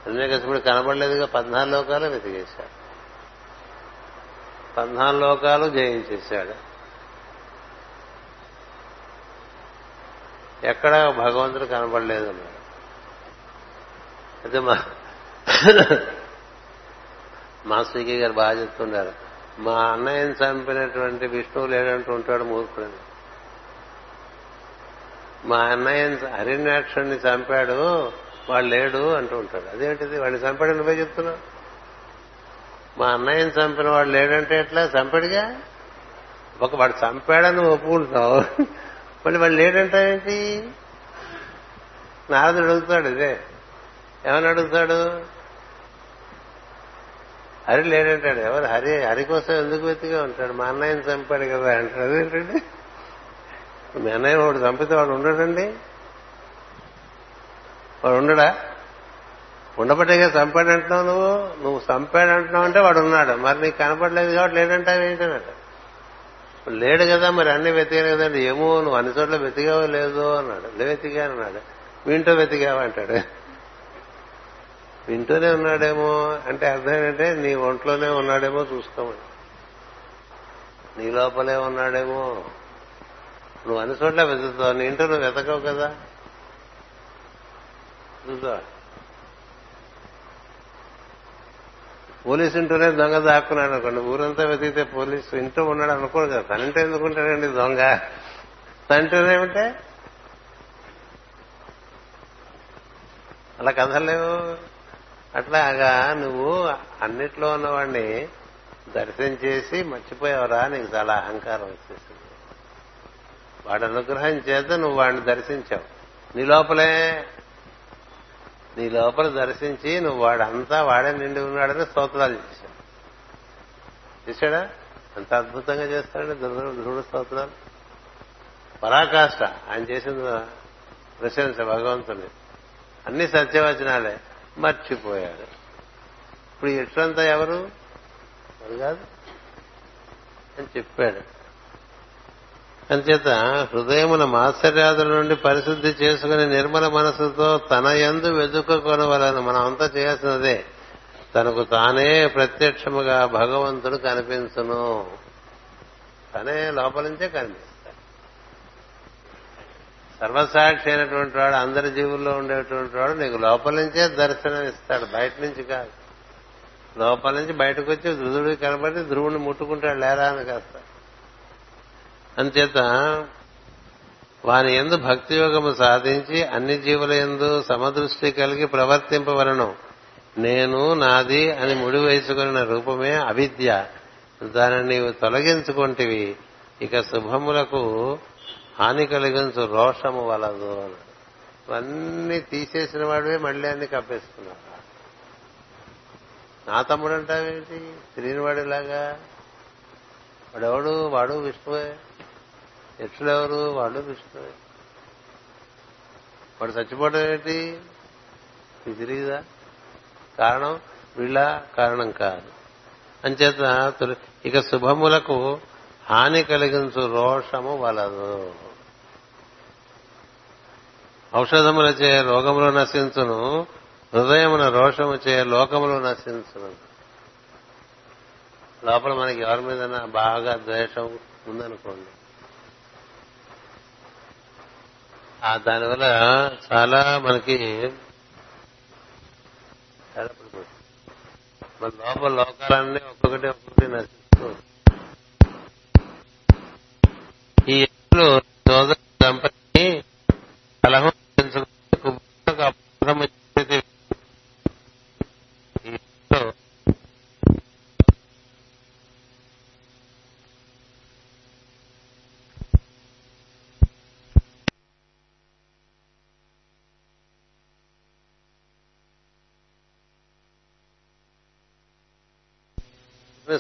హిరణ్య కసపుడు కనపడలేదుగా పద్నాలుగు లోకాలు వెతికేశాడు. పద్నాలుగు లోకాలు జయించేశాడు. ఎక్కడ భగవంతుడు కనపడలేదు అన్నాడు అయితే మా మా స్వీకీ గారు బాగా చెప్తున్నారు. మా అన్నయ్యని చంపినటువంటి విష్ణువు లేడంటూ ఉంటాడు మూర్ఖుడని. మా అన్నయ్యని హరిణాక్షుడిని చంపాడు వాడు లేడు అంటూ ఉంటాడు. అదేంటిది? వాడిని చంపాడు నువ్వే చెప్తున్నావు. మా అన్నయ్యని చంపిన వాడు లేడంటే ఎట్లా? చంపాడుగా? ఒక వాడు చంపాడని ఒప్పుకుంటున్నావు. మళ్ళీ వాడు ఏంటి? నారదుడు అడుగుతాడు ఇదే. ఏమని అడుగుతాడు? హరి లేడంటాడు. ఎవరు? హరి హరి కోసం ఎందుకు వెతిగా ఉంటాడు మా అన్నయ్యని చంపాడు కదా అంటాడు. ఏంటండి? మీ అన్నయ్య వాడు చంపితే వాడు ఉండడండి? వాడు ఉండడా? ఉండబట్టేగా చంపాడు అంటున్నావు నువ్వు? నువ్వు చంపాడు అంటున్నావు అంటే వాడు ఉన్నాడు. మరి నీకు కనపడలేదు కాబట్టి లేడంటావు ఏంటన్నాడు లేడు కదా మరి అన్ని వెతికాను కదండి. ఏమో నువ్వు అన్ని చోట్ల వెతికావో లేదో అన్నాడు. లే వెతికాను అన్నాడు. ఇంట్లో వెతికావా అంటాడు. వింటూనే ఉన్నాడేమో అంటే అర్థం ఏంటంటే నీ ఒంట్లోనే ఉన్నాడేమో చూసుకోమని. నీ లోపలే ఉన్నాడేమో. నువ్వు అన్ని చోట్ల వెతుకుతావు నీ ఇంట్లో నువ్వు వెతకవు కదా. చూసా పోలీసు ఇంటూనే దొంగ దాక్కున్నాడు అనుకోండి. ఊరంతా వెతికితే పోలీసు ఇంటూ ఉన్నాడు అనుకోడు కదా. తనంటే ఎందుకుంటాడండి దొంగ? తంటూనేమిటే అలా కథలేవు అట్లాగా నువ్వు అన్నిట్లో ఉన్నవాడిని దర్శనం చేసి మర్చిపోయావరా నీకు చాలా అహంకారం వచ్చేసింది. వాడి అనుగ్రహం చేత నువ్వు వాడిని దర్శించావు. నీ లోపలే నీ లోపల దర్శించి నువ్వు వాడంతా వాడే నిండి ఉన్నాడని స్తోత్రాలు చేశావు చేశాడా? ఎంత అద్భుతంగా చేస్తాడండి ధ్రువుడు స్తోత్రాలు. పరాకాష్ట ఆయన చేసిన ప్రశంస భగవంతుని. అన్ని సత్యవచనాలే. మర్చిపోయాడు. ఇప్పుడు ఇట్లంతా ఎవరు? అది కాదు. అని చెప్పాడు. అంచేత హృదయమున మాత్సర్యాదుల నుండి పరిశుద్ధి చేసుకుని నిర్మల మనసుతో తన యందు వెతుక్కొనవలను మనం అంతా చేయాల్సినదే. తనకు తానే ప్రత్యక్షముగా భగవంతుడు కనిపించును. తనే లోపల నుంచే కనిపిస్తాడు సర్వసాక్షి అయినటువంటి వాడు అందరి జీవుల్లో ఉండేటువంటి వాడు నీకు లోపల నుంచే దర్శనం ఇస్తాడు బయట నుంచి కాదు. లోపల నుంచి బయటకు వచ్చి ధృదుడికి కనబడి ధ్రువుని ముట్టుకుంటాడు లేరా అని కాస్త. అంచేత వాని ఎందు భక్తి యోగము సాధించి అన్ని జీవుల ఎందు సమదృష్టి కలిగి ప్రవర్తింపవలను. నేను నాది అని ముడి వేసుకున్న రూపమే అవిద్య. దానిని నీవు తొలగించుకుంటేవి. ఇక శుభములకు హాని కలిగించు రోషము వలదు ఇవన్నీ తీసేసిన వాడివే మళ్ళీ అన్ని కప్పేసుకున్నావు నా తమ్ముడు అంటావేంటి? శ్రీనివాడిలాగా వాడెవడు? వాడు విష్ణువే. ఎట్లెవరు వాడు విష్ణువే. వాడు చచ్చిపోవడం ఏంటి? ఇది తిరిగిదా కారణం? వీళ్ళ కారణం కాదు. అంచేత ఇక శుభములకు హాని కలిగించు రోషము వలదు. ఔషధములచే రోగములు నశించును హృదయమున రోషము చే లోకములు నశించును. లోపల మనకి ఎవరి మీద బాగా ద్వేషం ఉందనుకోండి. ఆ దానివల్ల చాలా మనకి మన లోపల లోకాలన్నీ ఒక్కొక్కటి ఒక్కొక్కటి నశిస్తూ ఈ ఎప్పుడు దంపతి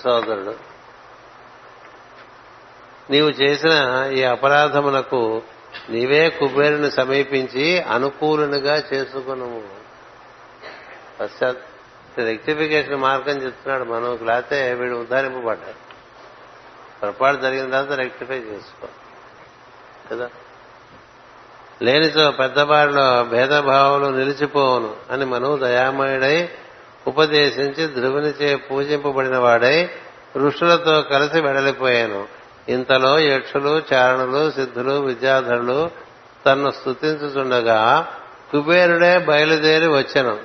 సోదరుడు నీవు చేసిన ఈ అపరాధమునకు నీవే కుబేరుని సమీపించి అనుకూలునిగా చేసుకును పశ్చాత్ రెక్టిఫికేషన్ మార్గం చెప్తున్నాడు మనకు లేకపోతే వీడు ఉద్ధారింపబడ్డాడు పొరపాటు జరిగిన తర్వాత రెక్టిఫై చేసుకో. కదా? లేనితో పెద్దవారిలో భేదభావాలు నిలిచిపోవును అని మనవు దయామయుడై ఉపదేశించి ధ్రువునిచే పూజింపబడిన వాడై ఋషులతో కలిసి వెడలిపోయాను. ఇంతలో యక్షులు చారణులు సిద్ధులు విద్యాధరులు తన్ను స్థుతించుచుండగా కుబేరుడే బయలుదేరి వచ్చాను.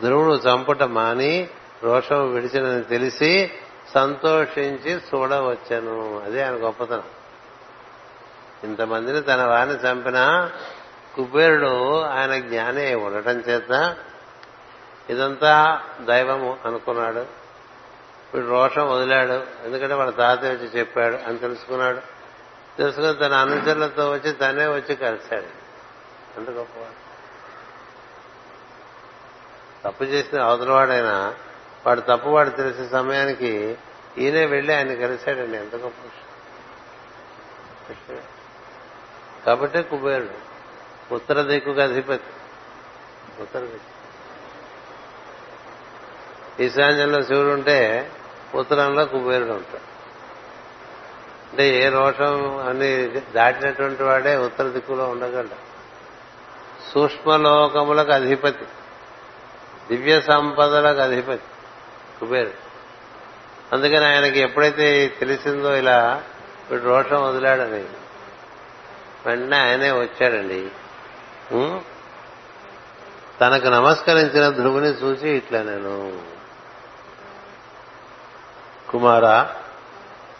ధ్రువుడు చంపుట మాని రోషం విడిచినని తెలిసి సంతోషించి చూడవచ్చను. అదే ఆయన గొప్పతనం. ఇంతమందిని తన వారిని చంపిన కుబేరుడు ఆయన జ్ఞానే ఉండటం చేత ఇదంతా దైవము అనుకున్నాడు. వీడు రోషం వదిలాడు. ఎందుకంటే వాళ్ళ తాతయ్య వచ్చి చెప్పాడు అని తెలుసుకున్నాడు. తెలుసుకుని తన అనుచరులతో వచ్చి తనే వచ్చి కలిశాడు. అంత గొప్పవాడు. తప్పు చేసిన అవతలవాడైనా వాడు తప్పు వాడు తెలిసిన సమయానికి ఈయనే వెళ్ళి ఆయన కలిశాడండి. ఎంత గొప్ప విషయం. కాబట్టి కుబేరుడు. ఉత్తర దిక్కుకు అధిపతి. ఉత్తర దిక్కు. ఈశాన్యంలో శివుడు ఉంటే ఉత్తరంలో కుబేరుడు ఉంటాడు. అంటే ఏ రోషం అని దాటినటువంటి వాడే ఉత్తర దిక్కులో ఉండగలడు. సూక్ష్మలోకములకు అధిపతి. దివ్య సంపదలకు అధిపతి కుబేరుడు. అందుకని ఆయనకి ఎప్పుడైతే తెలిసిందో ఇలా వీడు రోషం వదిలాడని వెంటనే ఆయనే వచ్చాడండి. తనకు నమస్కరించిన ధ్రువుని చూసి ఇట్లా నేను కుమార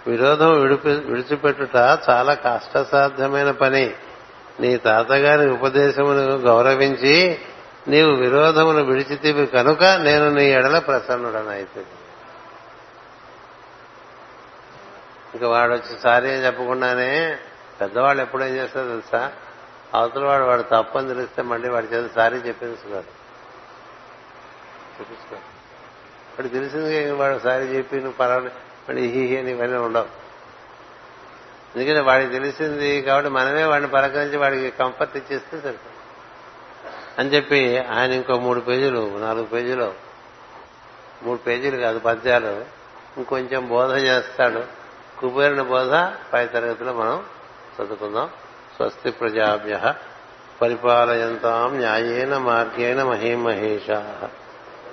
విరోధం విడిపి విడిచిపెట్టుట చాలా కష్టసాధ్యమైన పని. నీ తాతగారి ఉపదేశమును గౌరవించి నీవు విరోధమును విడిచితివి కనుక నేను నీ ఎడల ప్రసన్నుడనైతే. ఇంకా వాడు వచ్చి సారీ అని చెప్పకుండానే పెద్దవాళ్ళు ఎప్పుడేం చేస్తారో తెలుసా? అవతల వాడు వాడు తప్పని తెలిస్తే మళ్ళీ వాడి చేత సారీ చెప్పించుకున్నారు చెప్పించుకోరు వాడు తెలిసింది వాడు సారి చెప్పి నువ్వు పర్వాలేదు మళ్ళీ హీ అని ఇవన్నీ ఉండవు. ఎందుకంటే వాడికి తెలిసింది కాబట్టి మనమే వాడిని పలకరించి వాడికి కంఫర్ట్ ఇచ్చేస్తే సరిపోతుంది. అని చెప్పి ఆయన ఇంకో మూడు పేజీలు నాలుగు పేజీలు మూడు పేజీలు కాదు పద్యాలు ఇంకొంచెం బోధ చేస్తాడు. కుబేరుని బోధ పై తరగతిలో మనం చదువుకుందాం. స్వస్తి ప్రజాభ్య పరిపాలయంతాం న్యాయేన మార్గేణ మహీమహేషా.